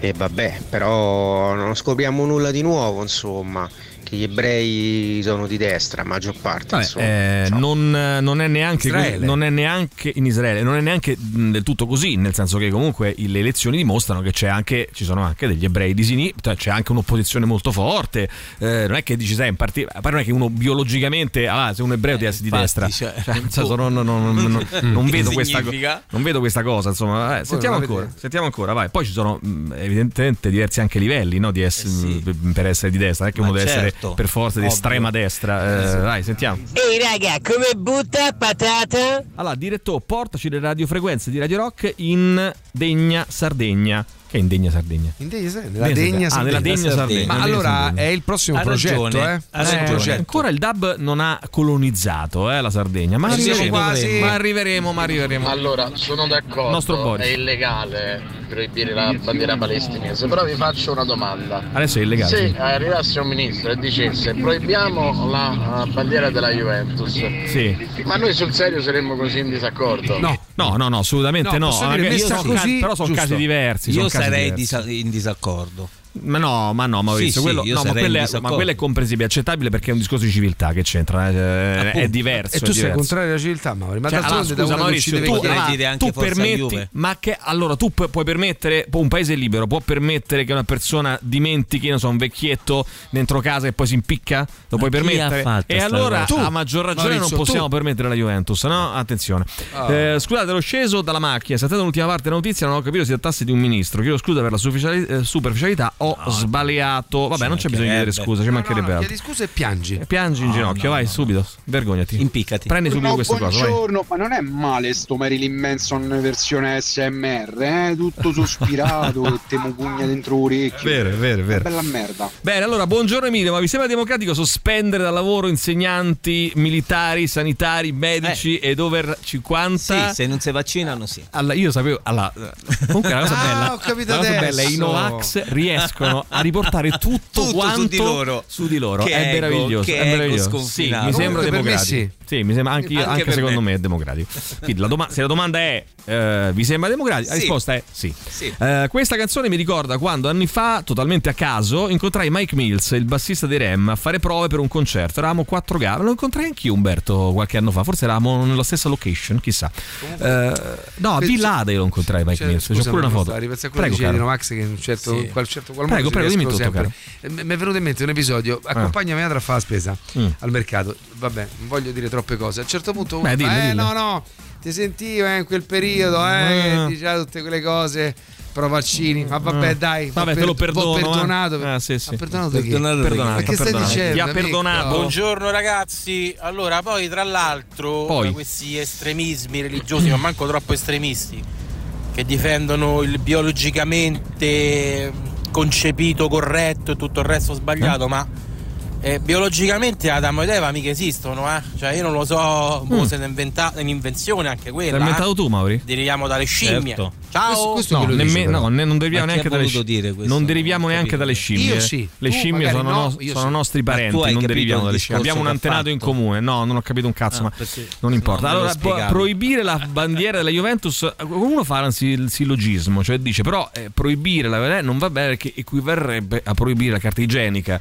e vabbè, però non scopriamo nulla di nuovo, insomma, che gli ebrei sono di destra, la maggior parte. Vabbè, insomma. eh, non, non è neanche Israele. non è neanche in Israele, non è neanche mh, del tutto così, nel senso che comunque le elezioni dimostrano che c'è anche, ci sono anche degli ebrei di sinistra, c'è anche un'opposizione molto forte. eh, non è che dici sai, in parti- a parte non è che uno biologicamente, ah, se un ebreo di essere di infatti, destra, cioè, Cioè, senso, non, vedo questa, co- significa? non vedo questa cosa. Insomma, eh, sentiamo ancora, sentiamo ancora, vai. Poi ci sono mh, evidentemente diversi anche livelli no, di essere- per essere di destra, non è che Ma uno deve essere certo, per forza di ovvio. estrema destra. Eh, vai, sentiamo. Ehi raga, come butta patata? Allora, direttore, portaci le radiofrequenze di Radio Rock in Degna Sardegna. Che è in Degna Sardegna? In Degna Sardegna? Nella Degna Degna Ah, nella Sardegna. Degna Sardegna. Ma allora Sardegna. è il prossimo Ha progetto, ragione, eh? ha un ragione. progetto. Ancora il DAB non ha colonizzato eh, la Sardegna, ma Eh, arriveremo, quasi. ma arriveremo, ma arriveremo. Allora, sono d'accordo, è illegale proibire la bandiera palestinese, però vi faccio una domanda. Adesso è illegale. Se arrivasse un ministro e dicesse proibiamo la uh, bandiera della Juventus, Sì. ma noi sul serio saremmo così in disaccordo? No, no, no, no, assolutamente No, no. messa sono così, casi- però sono giusto. casi diversi. Io sarei disa- in disaccordo. Ma no, ma no, Maurizio, Sì, sì, quello, no, ma, quello è, ma quello è comprensibile, accettabile perché è un discorso di civiltà che c'entra, eh, è diverso. E è tu sei contrario alla civiltà, Mauri. Ma Cioè, allora, da scusa Maurizio, tu, allora, tu permetti, ma che allora tu pu- puoi permettere, un paese libero può permettere che una persona dimentichi, non so, un vecchietto dentro casa e poi si impicca? Lo puoi chi ha permettere? fatto E allora cosa? a maggior ragione Maurizio, non possiamo tu. permettere la Juventus, no? Attenzione. Ah. Eh, scusate, ero sceso dalla macchina, saltando l'ultima parte della notizia, non ho capito se si trattasse di un ministro. Chiedo scusa per la eh, superficialità, ho sbagliato. Vabbè, non c'è bisogno di chiedere scusa, ci mancherebbe altro. Chiedi scusa e piangi. Piangi in ginocchio, vai subito, vergognati. Impiccati. Prendi subito No, questa cosa, buongiorno, ma non è male sto Marilyn Manson versione SMR, eh? tutto sospirato e temo pugna dentro l'orecchio. Vero, vero, vero. Bella merda. Bene, allora, buongiorno Emilio, ma vi sembra democratico sospendere dal lavoro insegnanti, militari, sanitari, medici ed over 50? Sì, se non si vaccinano, sì. Allora, io sapevo. Allora, comunque la cosa Ah, bella. ho capito la cosa adesso. bella è i Novax riescono a riportare tutto, Tutto quanto su di loro. su di loro. Che è ego, meraviglioso. che è meraviglioso. Sì, mi sembra democratico. Sì, mi sembra anche, io- Anche anche secondo me. me. è democratico. Quindi la doma- se la domanda è eh, vi sembra democratico? La Sì. risposta è sì. Sì. Eh, questa canzone mi ricorda quando anni fa, totalmente a caso, incontrai Mike Mills, il bassista dei Rem, a fare prove per un concerto. Eravamo quattro gare. Lo incontrai anch'io, Umberto, qualche anno fa. Forse eravamo nella stessa location, chissà. Eh, no, a io lo incontrai Mike Cioè, Mills. Scusa, pure una foto. Prego, di. Novax che in un certo, Sì. in qual certo Prego, prego, dimmi tutto, sempre. Eh, Mi è venuto in mente un episodio. Accompagna mia madre a fare la spesa Mm. al mercato. Vabbè, non voglio dire troppe cose. A un certo punto, Beh, uno fa, eh, dille. no, no, ti sentivo eh, in quel periodo, eh, Ah. che diceva tutte quelle cose. Pro vaccini, ma vabbè, Ah. dai, Vabbè, va te lo per- perdono. eh. perdonato. Ah, sì, sì. Ma perdonato? Perdonato, perdonato, Ma che stai perdonato. dicendo? Ti ha amico? perdonato. Buongiorno ragazzi, allora poi tra l'altro Poi. questi estremismi religiosi, ma manco troppo estremisti, che difendono il biologicamente concepito corretto e tutto il resto sbagliato, Eh? ma eh, biologicamente Adamo ed Eva mica esistono, eh? Cioè io non lo so, boh, Mm. se è un'invenzione anche quella. L'hai inventato eh? tu, Mauri? Deriviamo dalle scimmie. Certo. Ciao! no, nemme- no, ne- non deriviamo Ma chi neanche dalle voluto scimmie. dire questo? Non deriviamo neanche dalle scimmie. Io sì. Le Tu scimmie sono, no, sono sì. nostri parenti, non deriviamo dalle scimmie. Abbiamo un antenato in comune. No, non ho capito un cazzo, Ah, ma perché- non importa. no, allora, proibire la bandiera della Juventus, uno fa anzi il sillogismo, cioè dice però eh, proibire la eh, non va bene perché equivarrebbe a proibire la carta igienica.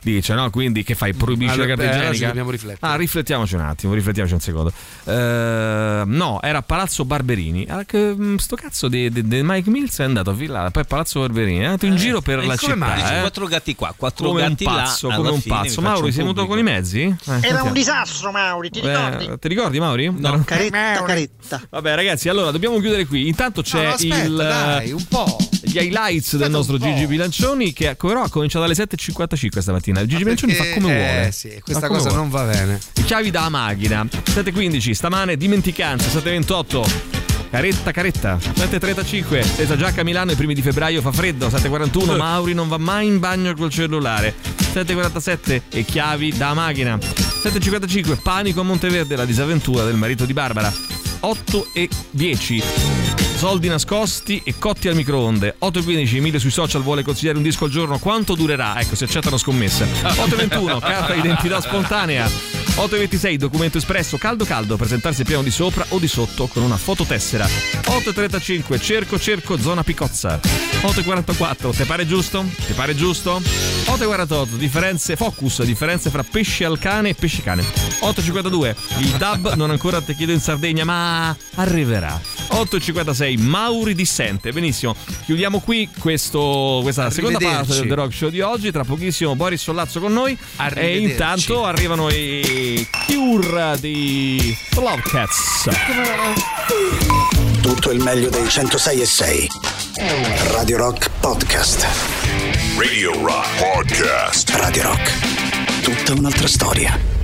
Dice, no? Quindi che fai? Proibisci Allora, la carta beh, allora ci igienica? dobbiamo riflettere. Ah, riflettiamoci un attimo, riflettiamoci un secondo. Eh, no, era Palazzo Barberini. Ah, che, mm, sto cazzo di, di- di Mike Mills è andato a Villara, poi Palazzo Barberini. È andato in giro per la città. Dici, eh. quattro gatti qua, quattro come un gatti là, pazzo, alla come un pazzo. Mauri, un sei venuto con i mezzi? Eh, Era un sentiamo. disastro, Mauri, ti ricordi? Eh, ti ricordi, Mauri? No, caretta, caretta. Vabbè, ragazzi, allora dobbiamo chiudere qui. Intanto c'è No, aspetta, il. dai, un po'. Gli highlights del nostro Gigi Bilancioni che però ha cominciato alle 7.55 stamattina. Il Gigi Bilancioni fa come vuole. Eh, sì, questa cosa vuole. non va bene. Chiavi da macchina. 7.15 stamane dimenticanza 7.28 Caretta, caretta. 7.35 senza giacca a Milano i primi di febbraio fa freddo. 7.41 Mauri non va mai in bagno col cellulare. 7.47 e chiavi da macchina. 7.55 panico a Monteverde la disavventura del marito di Barbara. 8.10 Soldi nascosti e cotti al microonde. 8.15 Emilio sui social vuole consigliare un disco al giorno. Quanto durerà? Ecco si accettano scommesse. 8.21 Carta d'identità spontanea 8.26 documento espresso caldo caldo presentarsi piano di sopra o di sotto con una fototessera. 8.35 cerco cerco zona picozza. 8.44 te pare giusto? Ti pare giusto? 8.48 differenze focus differenze fra pesce al cane e pesce cane. 8.52 il dub non ancora te chiedo in Sardegna ma arriverà. 8.56 Mauri dissente. Benissimo chiudiamo qui questo, questa seconda parte del The Rock Show di oggi. Tra pochissimo Boris Sollazzo con noi. E intanto arrivano i Cure di Love Cats Tutto il meglio dei 106 e 6. Radio Rock Podcast. Radio Rock Podcast. Radio Rock. Tutta un'altra storia.